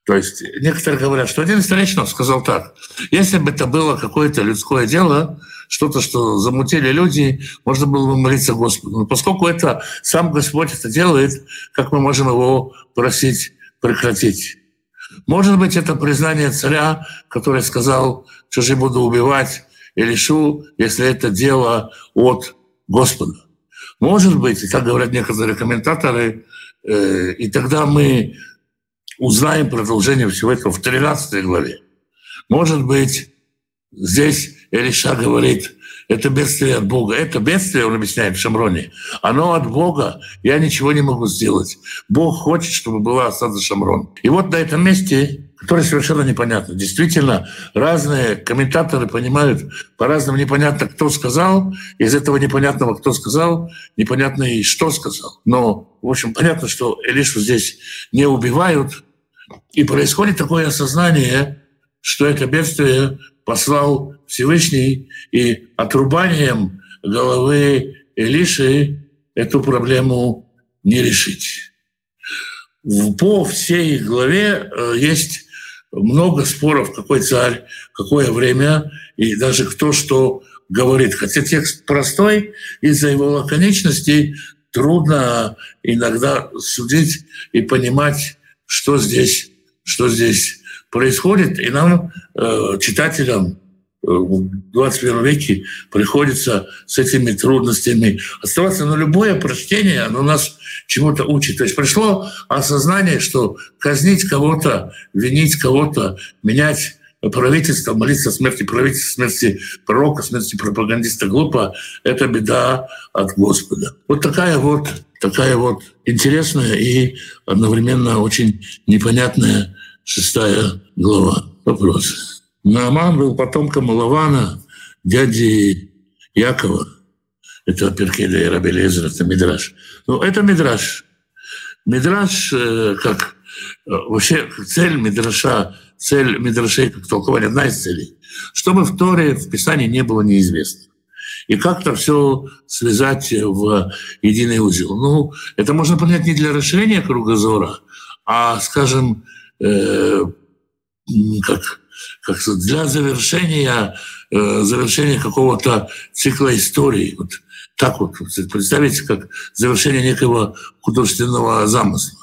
То есть некоторые говорят, что один старейшина сказал так. Если бы это было какое-то людское дело, что-то, что замутили люди, можно было бы молиться Господу. Но поскольку это сам Господь это делает, как мы можем его просить прекратить? Может быть, это признание царя, который сказал, что же буду убивать, и решу, если это дело от Господа. Может быть, и так говорят некоторые комментаторы, э, и тогда мы узнаем продолжение всего этого в 13 главе. Может быть, здесь Элиша говорит, это бедствие от Бога. Это бедствие, он объясняет в Шамроне, оно от Бога, я ничего не могу сделать. Бог хочет, чтобы была осада Шамрон. И вот на этом месте, которое совершенно непонятно, действительно, разные комментаторы понимают по-разному, непонятно, кто сказал, из этого непонятного, кто сказал, непонятно и что сказал. Но, в общем, понятно, что Элишу здесь не убивают, и происходит такое осознание, что это бедствие послал Всевышний, и отрубанием головы Элиши эту проблему не решить. По всей главе э, есть много споров, какой царь, какое время, и даже кто что говорит. Хотя текст простой, из-за его лаконичности трудно иногда судить и понимать, что здесь, что здесь происходит. И нам, э, читателям, в 21 веке приходится с этими трудностями оставаться. Но любое прочтение, оно нас чему-то учит. То есть пришло осознание, что казнить кого-то, винить кого-то, менять правительство, молиться о смерти правительства, смерти пророка, смерти пропагандиста глупо, это беда от Господа. Вот такая вот, такая вот интересная и одновременно очень непонятная шестая глава. Вопрос. Нааман был потомком Лавана, дяди Якова. Это Перкеля и Рабелезер, это Мидраш. Ну, это Мидраш. Мидраш, э, как э, вообще цель Мидраша, цель Мидрашей, как толкование, одна из целей, чтобы в Торе, в Писании не было неизвестно. И как-то все связать в единый узел. Ну, это можно понять не для расширения кругозора, а, скажем, э, как, как для завершения, э, завершения какого-то цикла истории. Вот так вот, представить, как завершение некого художественного замысла.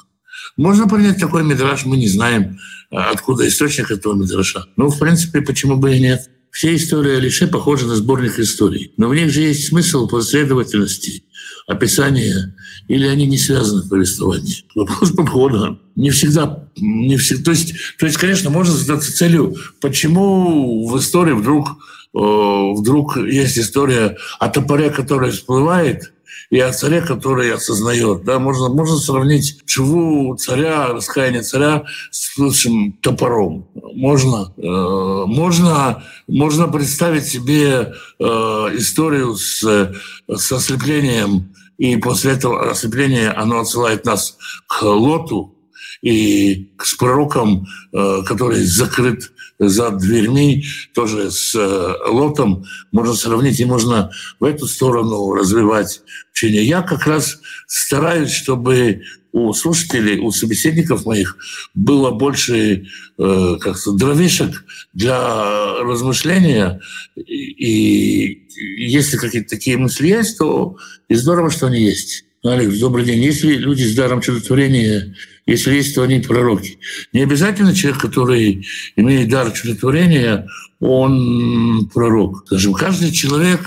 Можно принять такой мидраж, мы не знаем, откуда источник этого мидраша. Ну, в принципе, почему бы и нет. Все истории Алише похожи на сборник историй, но в них же есть смысл последовательности, описания, или они не связаны в повествовании. Вопрос подхода. Не всегда, не всегда. То есть, то есть, конечно, можно задаться целью, почему в истории вдруг, э, вдруг есть история о топоре, который всплывает, и о царе, который осознает. Да, можно, можно сравнить чего царя, раскаяние царя с лучшим топором. Можно, э, можно, можно представить себе э, историю с, с ослеплением, и после этого ослепления оно отсылает нас к Лоту, и с пророком, э, который закрыт за дверьми, тоже с э, Лотом, можно сравнить, и можно в эту сторону развивать учение. Я как раз стараюсь, чтобы у слушателей, у собеседников моих было больше э, как дровишек для размышления. И если какие-то такие мысли есть, то и здорово, что они есть. Алекс, добрый день. Если люди с даром чудотворения если есть, они пророки. Не обязательно человек, который имеет дар чудотворения, он пророк. Скажем, каждый человек,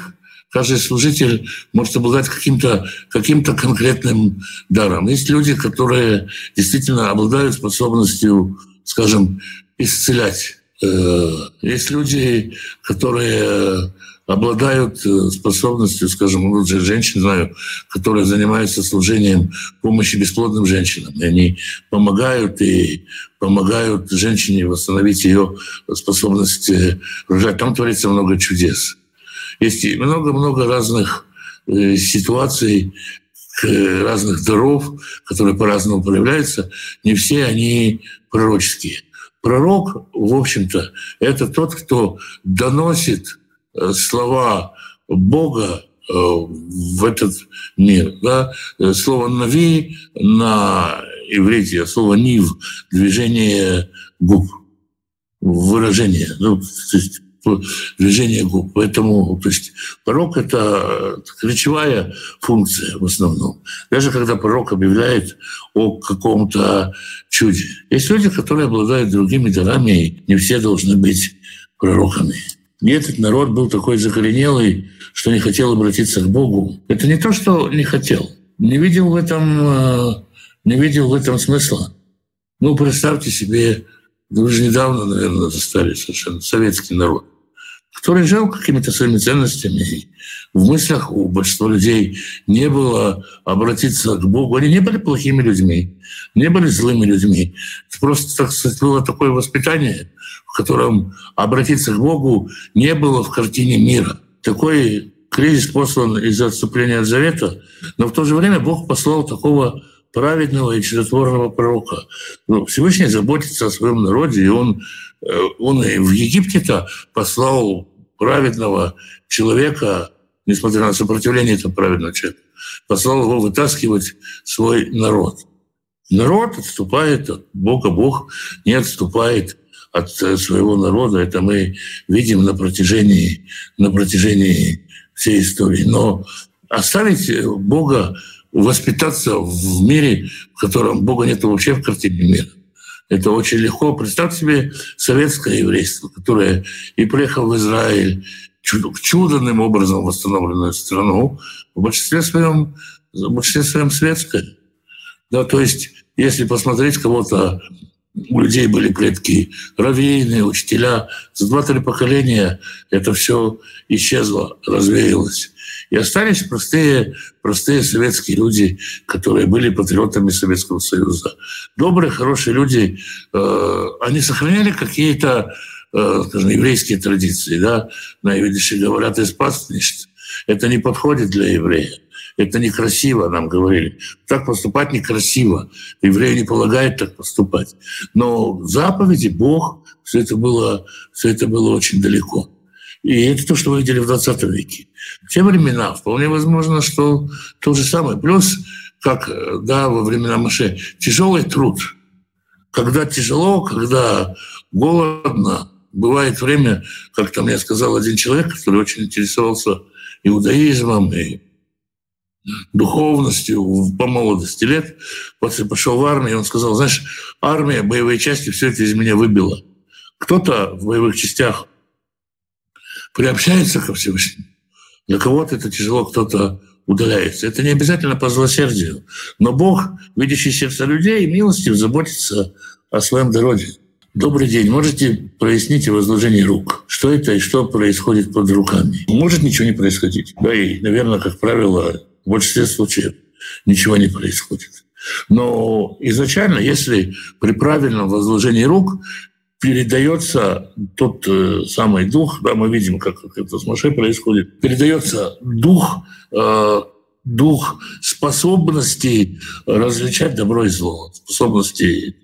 каждый служитель может обладать каким-то каким конкретным даром. Есть люди, которые действительно обладают способностью, скажем, исцелять. Э, есть люди, которые обладают э, способностью, скажем, вот же женщин знаю, которые занимаются служением помощи бесплодным женщинам. И они помогают и помогают женщине восстановить ее способность э, рожать. Там творится много чудес. Есть много-много разных э, ситуаций, разных даров, которые по-разному проявляются. Не все они пророческие. Пророк, в общем-то, это тот, кто доносит слова Бога э, в этот мир. Да? Э, слово «нави» на иврите, а слово «нив» — движение губ, выражение, ну, то есть движение губ. Поэтому то есть, пророк — это ключевая функция в основном. Даже когда пророк объявляет о каком-то чуде. Есть люди, которые обладают другими дарами, и не все должны быть пророками. И этот народ был такой закоренелый, что не хотел обратиться к Богу. Это не то, что не хотел. Не видел в этом, э, не видел в этом смысла. Ну, представьте себе, вы же недавно, наверное, застали совершенно советский народ, который жил какими-то своими ценностями. В мыслях у большинства людей не было обратиться к Богу. Они не были плохими людьми, не были злыми людьми. Просто, так сказать, было такое воспитание – в котором обратиться к Богу не было в картине мира. Такой кризис послан из-за отступления от Завета, но в то же время Бог послал такого праведного и чудотворного пророка. Ну, Всевышний заботится о своем народе, и он, он и в Египте-то послал праведного человека, несмотря на сопротивление этого праведного человека, послал его вытаскивать свой народ. Народ отступает от Бога, Бог не отступает от своего народа. Это мы видим на протяжении, на протяжении всей истории. Но оставить Бога воспитаться в мире, в котором Бога нет вообще в картине мира. Это очень легко. Представьте себе советское еврейство, которое и приехал в Израиль, чудным образом восстановленную страну, в большинстве своем, в большинстве своем светское. Да, то есть, если посмотреть кого-то у людей были предки раввины, учителя. За два-три поколения это все исчезло, развеялось. И остались простые, простые советские люди, которые были патриотами Советского Союза. Добрые, хорошие люди. Э, они сохраняли какие-то, э, скажем, еврейские традиции. Да? На идише говорят «испастништ». Это не подходит для еврея. Это некрасиво, нам говорили. Так поступать некрасиво. Евреи не полагают так поступать. Но заповеди Бог, все это было, все это было очень далеко. И это то, что вы видели в 20 веке. В те времена вполне возможно, что то же самое. Плюс, как да, во времена Маше, тяжелый труд. когда тяжело, когда голодно, бывает время, как-то мне сказал один человек, который очень интересовался иудаизмом и духовностью по молодости лет, после пошел в армию, он сказал, знаешь, армия, боевые части, все это из меня выбило. Кто-то в боевых частях приобщается ко Всевышнему, для кого-то это тяжело, кто-то удаляется. Это не обязательно по злосердию, но Бог, видящий сердце людей, милостью заботится о своем народе. Добрый день. Можете прояснить возложение рук? Что это и что происходит под руками? Может ничего не происходить. Да и, наверное, как правило, в большинстве случаев ничего не происходит. Но изначально, если при правильном возложении рук передается тот э, самый дух, да, мы видим, как это с Моше происходит, передается дух, э, дух способностей различать добро и зло, способностей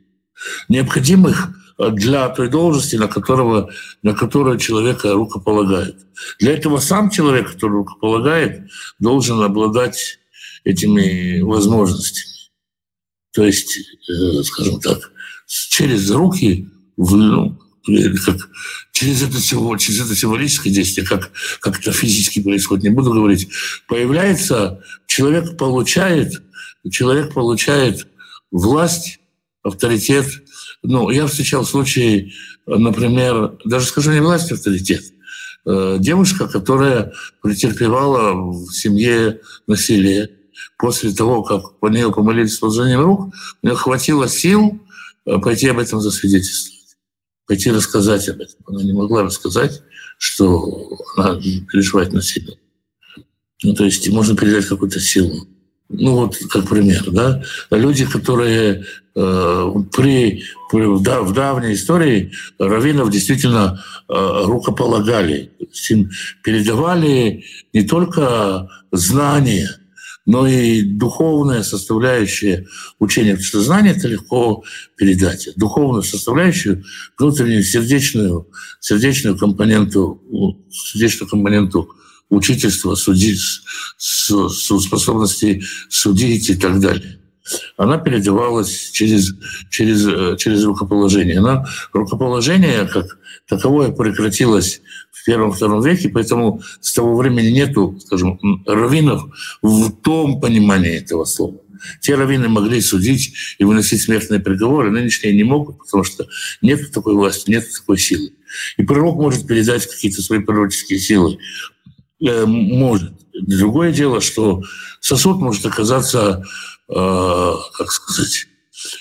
необходимых для той должности, на, которого, на которую человека рукополагает. Для этого сам человек, который рукополагает, должен обладать этими возможностями. То есть, э, скажем так, через руки, ну, как через это, через это символическое действие, как, как это физически происходит, не буду говорить, появляется, человек получает, человек получает власть, авторитет, ну, я встречал случаи, например, даже скажу не власть, а авторитет. Э, девушка, которая претерпевала в семье насилие, после того, как по нее помолились с положением рук, у нее хватило сил э, пойти об этом засвидетельствовать, пойти рассказать об этом. Она не могла рассказать, что она переживает насилие. Ну, то есть можно передать какую-то силу. Ну вот, как пример, да, люди, которые э, при, при да, в давней истории раввинов действительно э, рукополагали, им передавали не только знания, но и духовная составляющая учения. Потому что знание это легко передать. Духовную составляющую, внутреннюю сердечную, сердечную компоненту, сердечную компоненту учительства, судить, способности судить и так далее. Она передавалась через, через, э, через рукоположение. Но рукоположение как таковое прекратилось в первом-втором веке, поэтому с того времени нету, скажем, раввинов в том понимании этого слова. Те раввины могли судить и выносить смертные приговоры, нынешние не могут, потому что нет такой власти, нет такой силы. И пророк может передать какие-то свои пророческие силы Э, может. Другое дело, что сосуд может оказаться, как сказать,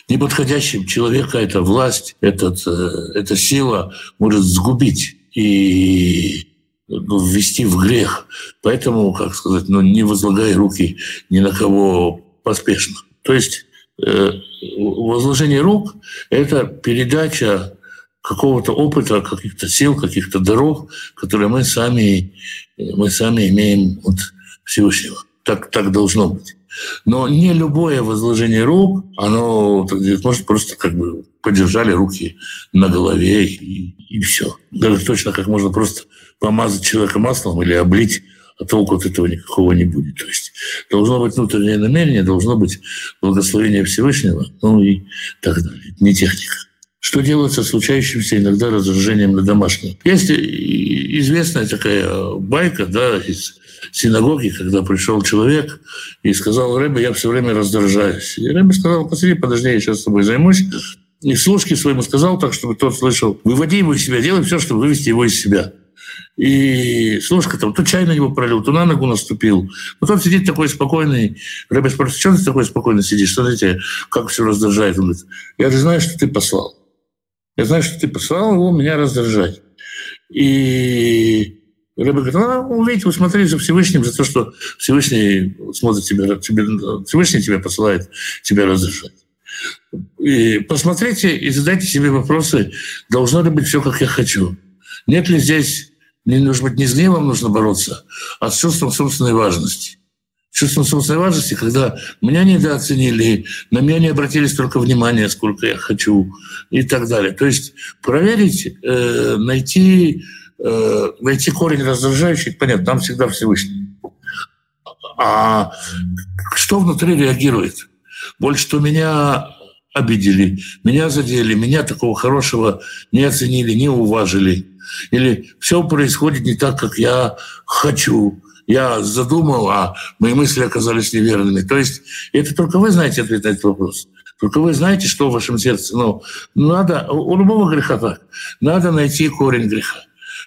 неподходящим человека, эта власть, этот, э, эта сила может сгубить и ну, ввести в грех. Поэтому, как сказать, ну, не возлагай руки ни на кого поспешно. То есть э, возложение рук – это передача какого-то опыта, каких-то сил, каких-то даров, которые мы сами, мы сами имеем от Всевышнего. Так, так должно быть. Но не любое возложение рук, оно может просто как бы подержали руки на голове и, и все. Даже точно как можно просто помазать человека маслом или облить, а толку от этого никакого не будет. То есть должно быть внутреннее намерение, должно быть благословение Всевышнего, ну и так далее. Не техника что делать со случающимся иногда раздражением на домашнем. Есть известная такая байка да, из синагоги, когда пришел человек и сказал, Рэбе, я все время раздражаюсь. И Рэбе сказал, посиди, подожди, я сейчас с тобой займусь. И служке своему сказал так, чтобы тот слышал, выводи его из себя, делай все, чтобы вывести его из себя. И слушка там то чай на него пролил, то на ногу наступил. Вот он сидит такой спокойный. Рэбе спрашивает, что ты такой спокойно сидишь? Что тебя, как все раздражает? Он говорит, я же знаю, что ты послал. Я знаю, что ты послал его меня раздражать. И Рэбе говорит, ну, видите, усмотри за Всевышним, за то, что Всевышний смотрит тебя, тебе, Всевышний тебя посылает тебя раздражать. И посмотрите и задайте себе вопросы, должно ли быть все, как я хочу. Нет ли здесь, не нужно быть не с гневом нужно бороться, а с чувством собственной важности чувством собственной важности, когда меня недооценили, на меня не обратили столько внимания, сколько я хочу и так далее. То есть проверить, э, найти, э, найти корень раздражающий, понятно, там всегда Всевышний. А что внутри реагирует? Больше, что меня обидели, меня задели, меня такого хорошего не оценили, не уважили. Или все происходит не так, как я хочу. Я задумал, а мои мысли оказались неверными. То есть это только вы знаете ответ на этот вопрос. Только вы знаете, что в вашем сердце. Но надо, у любого греха так, надо найти корень греха.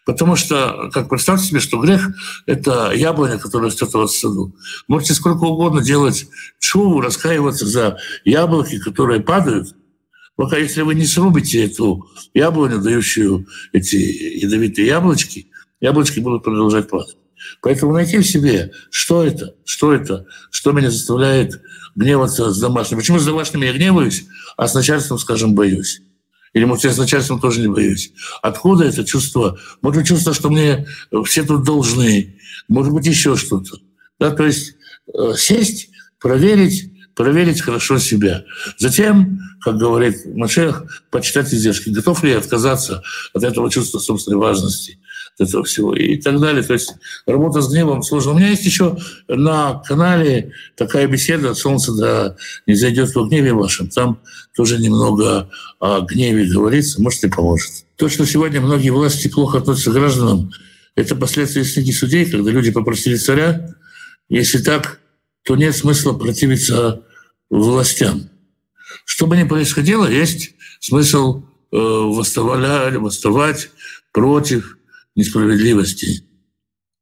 Потому что, как представьте себе, что грех — это яблоня, которая растет у вас в саду. Можете сколько угодно делать чуву, раскаиваться за яблоки, которые падают, пока если вы не срубите эту яблоню, дающую эти ядовитые яблочки, яблочки будут продолжать падать. Поэтому найти в себе, что это, что это, что меня заставляет гневаться с домашним. Почему с домашними я гневаюсь, а с начальством, скажем, боюсь? Или, может, я с начальством тоже не боюсь. Откуда это чувство? Может быть, чувство, что мне все тут должны. Может быть, еще что-то. Да, то есть э, сесть, проверить, проверить хорошо себя. Затем, как говорит Машех, почитать издержки. Готов ли я отказаться от этого чувства собственной важности? Этого всего и так далее. То есть работа с гневом сложно. У меня есть еще на канале такая беседа «Солнце да не зайдет во гневе вашем». Там тоже немного о гневе говорится, может, и поможет. То, что сегодня многие власти плохо относятся к гражданам, это последствия книги судей, когда люди попросили царя. Если так, то нет смысла противиться властям. Что бы ни происходило, есть смысл э, восставать, восставать против несправедливости,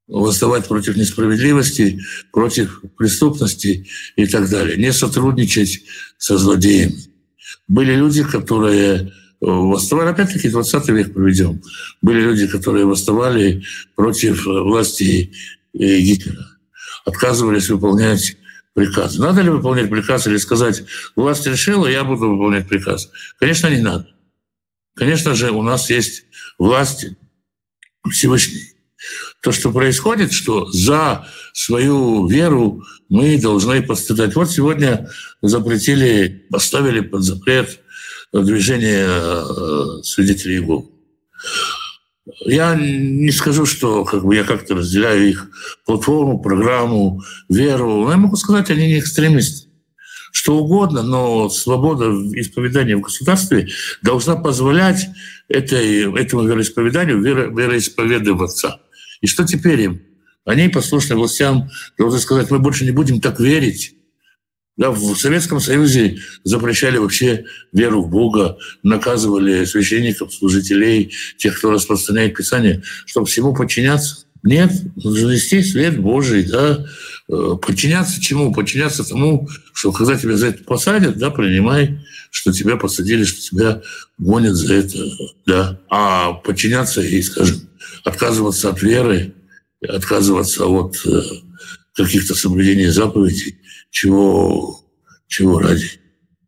восставать против несправедливости, против преступности и так далее, не сотрудничать со злодеями. Были люди, которые э, восставали, опять-таки 20 век проведем, были люди, которые восставали против власти э, Гитлера, отказывались выполнять приказ. Надо ли выполнять приказ или сказать, власть решила, я буду выполнять приказ? Конечно, не надо. Конечно же, у нас есть власть Всевышний. То, что происходит, что за свою веру мы должны пострадать. Вот сегодня запретили, поставили под запрет движение э, свидетелей Иеговы. Я не скажу, что как бы, я как-то разделяю их платформу, программу, веру. Но я могу сказать, они не экстремисты. Что угодно, но свобода исповедания в государстве должна позволять этой, этому вероисповеданию веро, вероисповедоваться. И что теперь им? Они, послушные властям, должны сказать, мы больше не будем так верить. Да, в Советском Союзе запрещали вообще веру в Бога, наказывали священников, служителей, тех, кто распространяет Писание, чтобы всему подчиняться. Нет, нести свет Божий, да, э, подчиняться чему? Подчиняться тому, что когда тебя за это посадят, да, принимай, что тебя посадили, что тебя гонят за это, да. А подчиняться и, скажем, отказываться от веры, отказываться от э, каких-то соблюдений заповедей, чего, чего ради.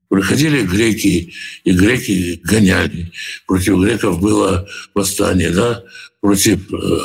Приходили греки, и греки гоняли. Против греков было восстание, да, против э,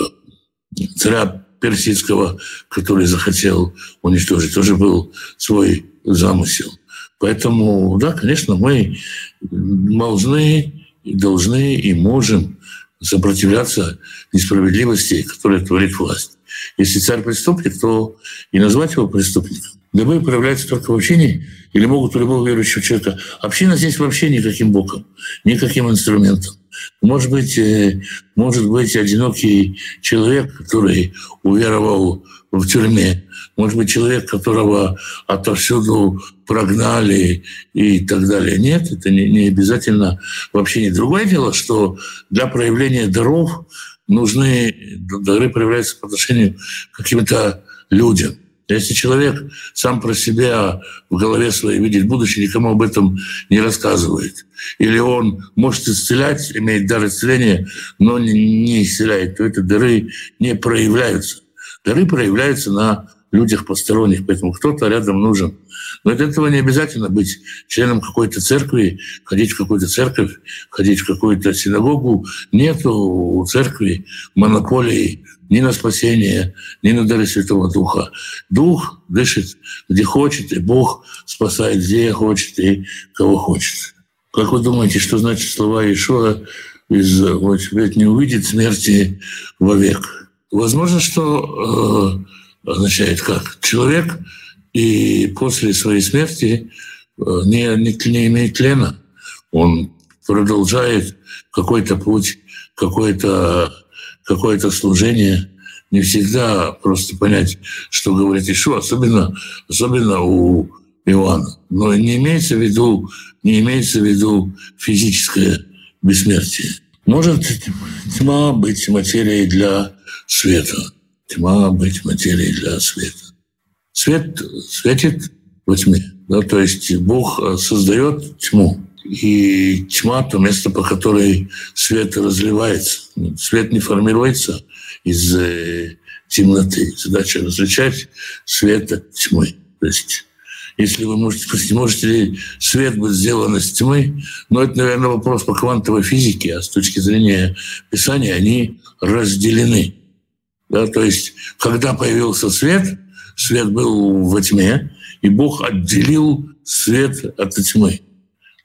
царя персидского, который захотел уничтожить, тоже был свой замысел. Поэтому, да, конечно, мы должны, должны и можем сопротивляться несправедливости, которая творит власть. Если царь преступник, то и назвать его преступником. Любые проявляются только в общении или могут у любого верующего человека. Община здесь вообще никаким боком, никаким инструментом. Может быть, э, может быть одинокий человек, который уверовал в тюрьме, может быть, человек, которого отовсюду прогнали и так далее. Нет, это не, не обязательно вообще не другое дело, что для проявления даров нужны, дары проявляются по отношению к каким-то людям. Если человек сам про себя в голове своей видит будущее, никому об этом не рассказывает, или он может исцелять, имеет дар исцеления, но не исцеляет, то это дары не проявляются. Дары проявляются на людях посторонних, поэтому кто-то рядом нужен. Но от этого не обязательно быть членом какой-то церкви, ходить в какую-то церковь, ходить в какую-то синагогу. Нет у церкви монополии ни на спасение, ни на дары Святого Духа. Дух дышит где хочет, и Бог спасает где хочет и кого хочет. Как вы думаете, что значит слова Ишуа из «Вот не увидит смерти вовек»? Возможно, что э, означает как? Человек и после своей смерти не, не, не имеет тлена. Он продолжает какой-то путь, какое-то какое служение. Не всегда просто понять, что говорит Ишуа, особенно, особенно у Иоанна. Но не имеется в виду, не имеется в виду физическое бессмертие. Может тьма быть материей для света. Тьма быть материей для света. Свет светит во тьме. Да, то есть Бог создает тьму. И тьма – то место, по которой свет разливается. Свет не формируется из э, темноты. Задача различать свет от тьмы. То есть если вы можете можете ли свет быть сделан из тьмы, но это, наверное, вопрос по квантовой физике, а с точки зрения Писания они разделены. Да, то есть, когда появился свет, свет был во тьме, и Бог отделил свет от тьмы.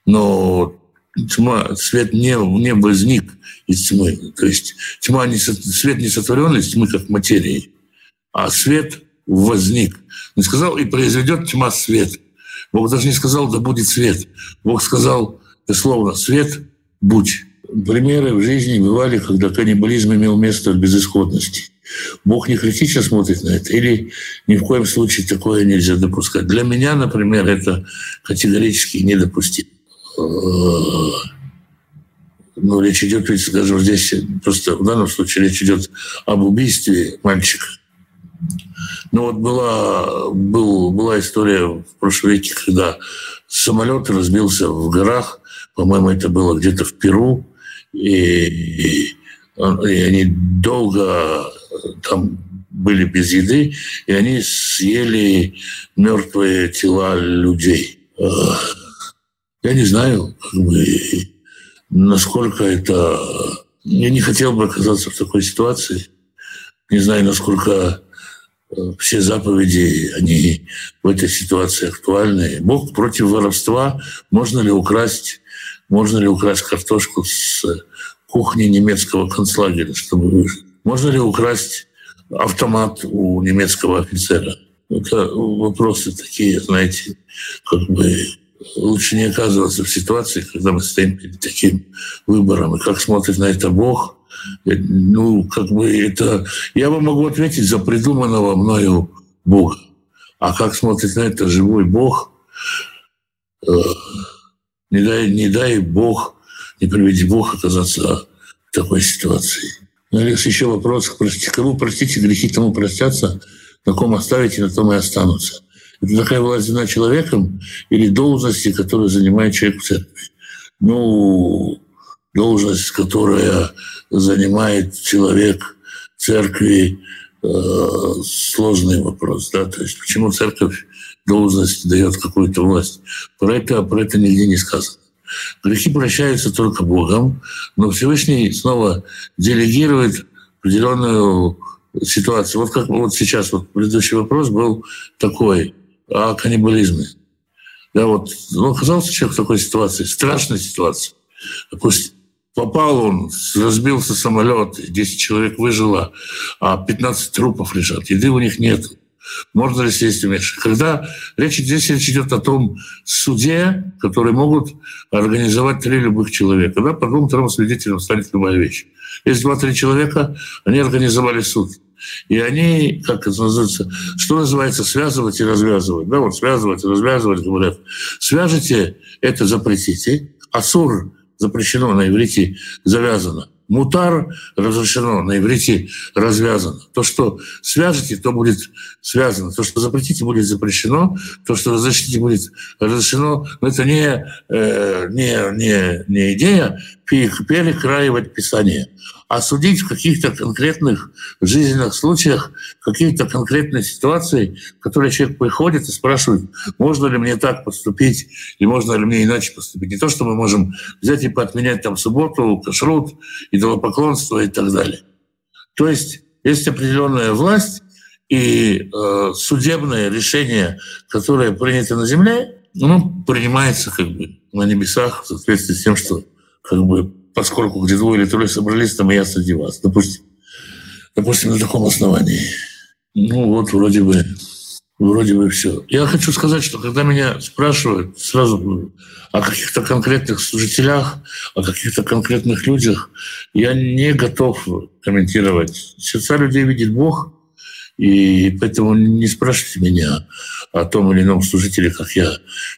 Но тьма, свет не, не возник из тьмы. То есть тьма не, свет не сотворен из тьмы как материи, а свет возник. Он сказал, и произведет тьма свет. Бог даже не сказал, да будет свет. Бог сказал, дословно, свет будь. Примеры в жизни бывали, когда каннибализм имел место от безысходности. Бог не критично смотрит на это, или ни в коем случае такое нельзя допускать. Для меня, например, это категорически недопустимо. Ну, речь идет, ведь, скажем, здесь просто в данном случае речь идет об убийстве мальчика. Ну вот была, был, была история в прошлом веке, когда самолет разбился в горах, по-моему, это было где-то в Перу, и, и они долго там были без еды, и они съели мертвые тела людей. Я не знаю, как бы, насколько это... Я не хотел бы оказаться в такой ситуации. Не знаю, насколько Э, все заповеди, они в этой ситуации актуальны. Бог против воровства. Можно ли украсть, можно ли украсть картошку с кухни немецкого концлагеря, чтобы? Можно ли украсть автомат у немецкого офицера? Это вопросы такие, знаете, как бы лучше не оказываться в ситуации, когда мы стоим перед таким выбором. И как смотрит на это Бог – ну, как бы это... Я вам могу ответить за придуманного мною Бога. А как смотрит на это живой Бог, э, не, дай, не дай Бог, не приведи Бог оказаться в такой ситуации. Ну, Алекс, еще вопрос. Кому простите грехи, тому простятся, на ком оставите, на том и останутся. Это такая власть на человеком или должности, которую занимает человек в церкви. Ну, должность, которая занимает человек церкви, э, сложный вопрос. Да? То есть почему церковь должность дает какую-то власть? Про это, про это нигде не сказано. Грехи прощаются только Богом, но Всевышний снова делегирует определенную ситуацию. Вот как вот сейчас вот предыдущий вопрос был такой о каннибализме. Да, вот ну, оказался человек в такой ситуации, страшной ситуации. Допустим, Попал он, разбился самолет, 10 человек выжило, а 15 трупов лежат. Еды у них нет. Можно ли сесть вместе? Когда речь, здесь речь идет о том суде, который могут организовать три любых человека. Да? По двум-трем свидетелям станет любая вещь. Есть два-три человека, они организовали суд. И они, как это называется, что называется, связывать и развязывать. Да, вот связывать и развязывать, говорят. Свяжите, это запретите. Асур запрещено, на иврите завязано. Мутар разрешено, на иврите развязано. То, что свяжете, то будет связано. То, что запретите, будет запрещено. То, что разрешите, будет разрешено. Но это не, э, не, не, не идея перекраивать Писание а судить в каких-то конкретных жизненных случаях, какие-то конкретные ситуации, в которые человек приходит и спрашивает, можно ли мне так поступить, или можно ли мне иначе поступить. Не то, что мы можем взять и поотменять там субботу, кашрут, идолопоклонство и так далее. То есть есть определенная власть, и э, судебное решение, которое принято на земле, оно принимается как бы на небесах в соответствии с тем, что как бы поскольку где двое или трое собрались, там и я среди вас. Допустим, допустим, на таком основании. Ну вот, вроде бы, вроде бы все. Я хочу сказать, что когда меня спрашивают сразу о каких-то конкретных служителях, о каких-то конкретных людях, я не готов комментировать. Сердца людей видит Бог, и поэтому не спрашивайте меня о том или ином служителе, как я,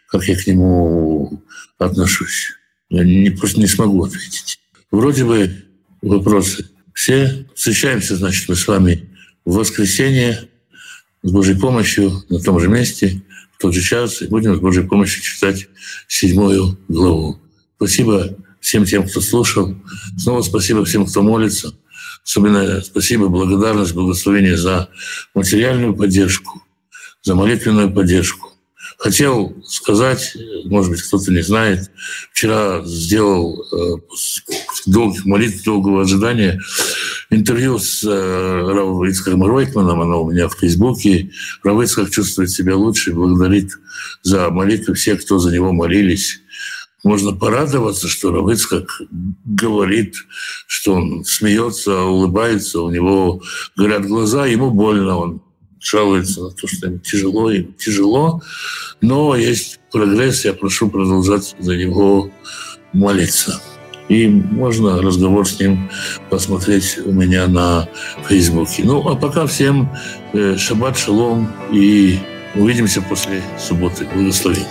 как я к нему отношусь. Я не, просто не смогу ответить. Вроде бы вопросы все. Встречаемся, значит, мы с вами в воскресенье с Божьей помощью на том же месте, в тот же час, и будем с Божьей помощью читать седьмую главу. Спасибо всем тем, кто слушал. Снова спасибо всем, кто молится. Особенно спасибо, благодарность, благословение за материальную поддержку, за молитвенную поддержку. Хотел сказать, может быть, кто-то не знает, вчера сделал э, долгих молитв, долгого ожидания интервью с э, Равом Ицхаком Ройтманом, оно у меня в Фейсбуке. Рав чувствует себя лучше благодарит за молитвы. Всех, кто за него молились. Можно порадоваться, что Рав Ицхак говорит, что он смеется, улыбается, у него горят глаза, ему больно, он жалуется на то, что им тяжело, им тяжело, но есть прогресс, я прошу продолжать за него молиться. И можно разговор с ним посмотреть у меня на Фейсбуке. Ну, а пока всем э, шаббат шалом и увидимся после субботы. Благословений.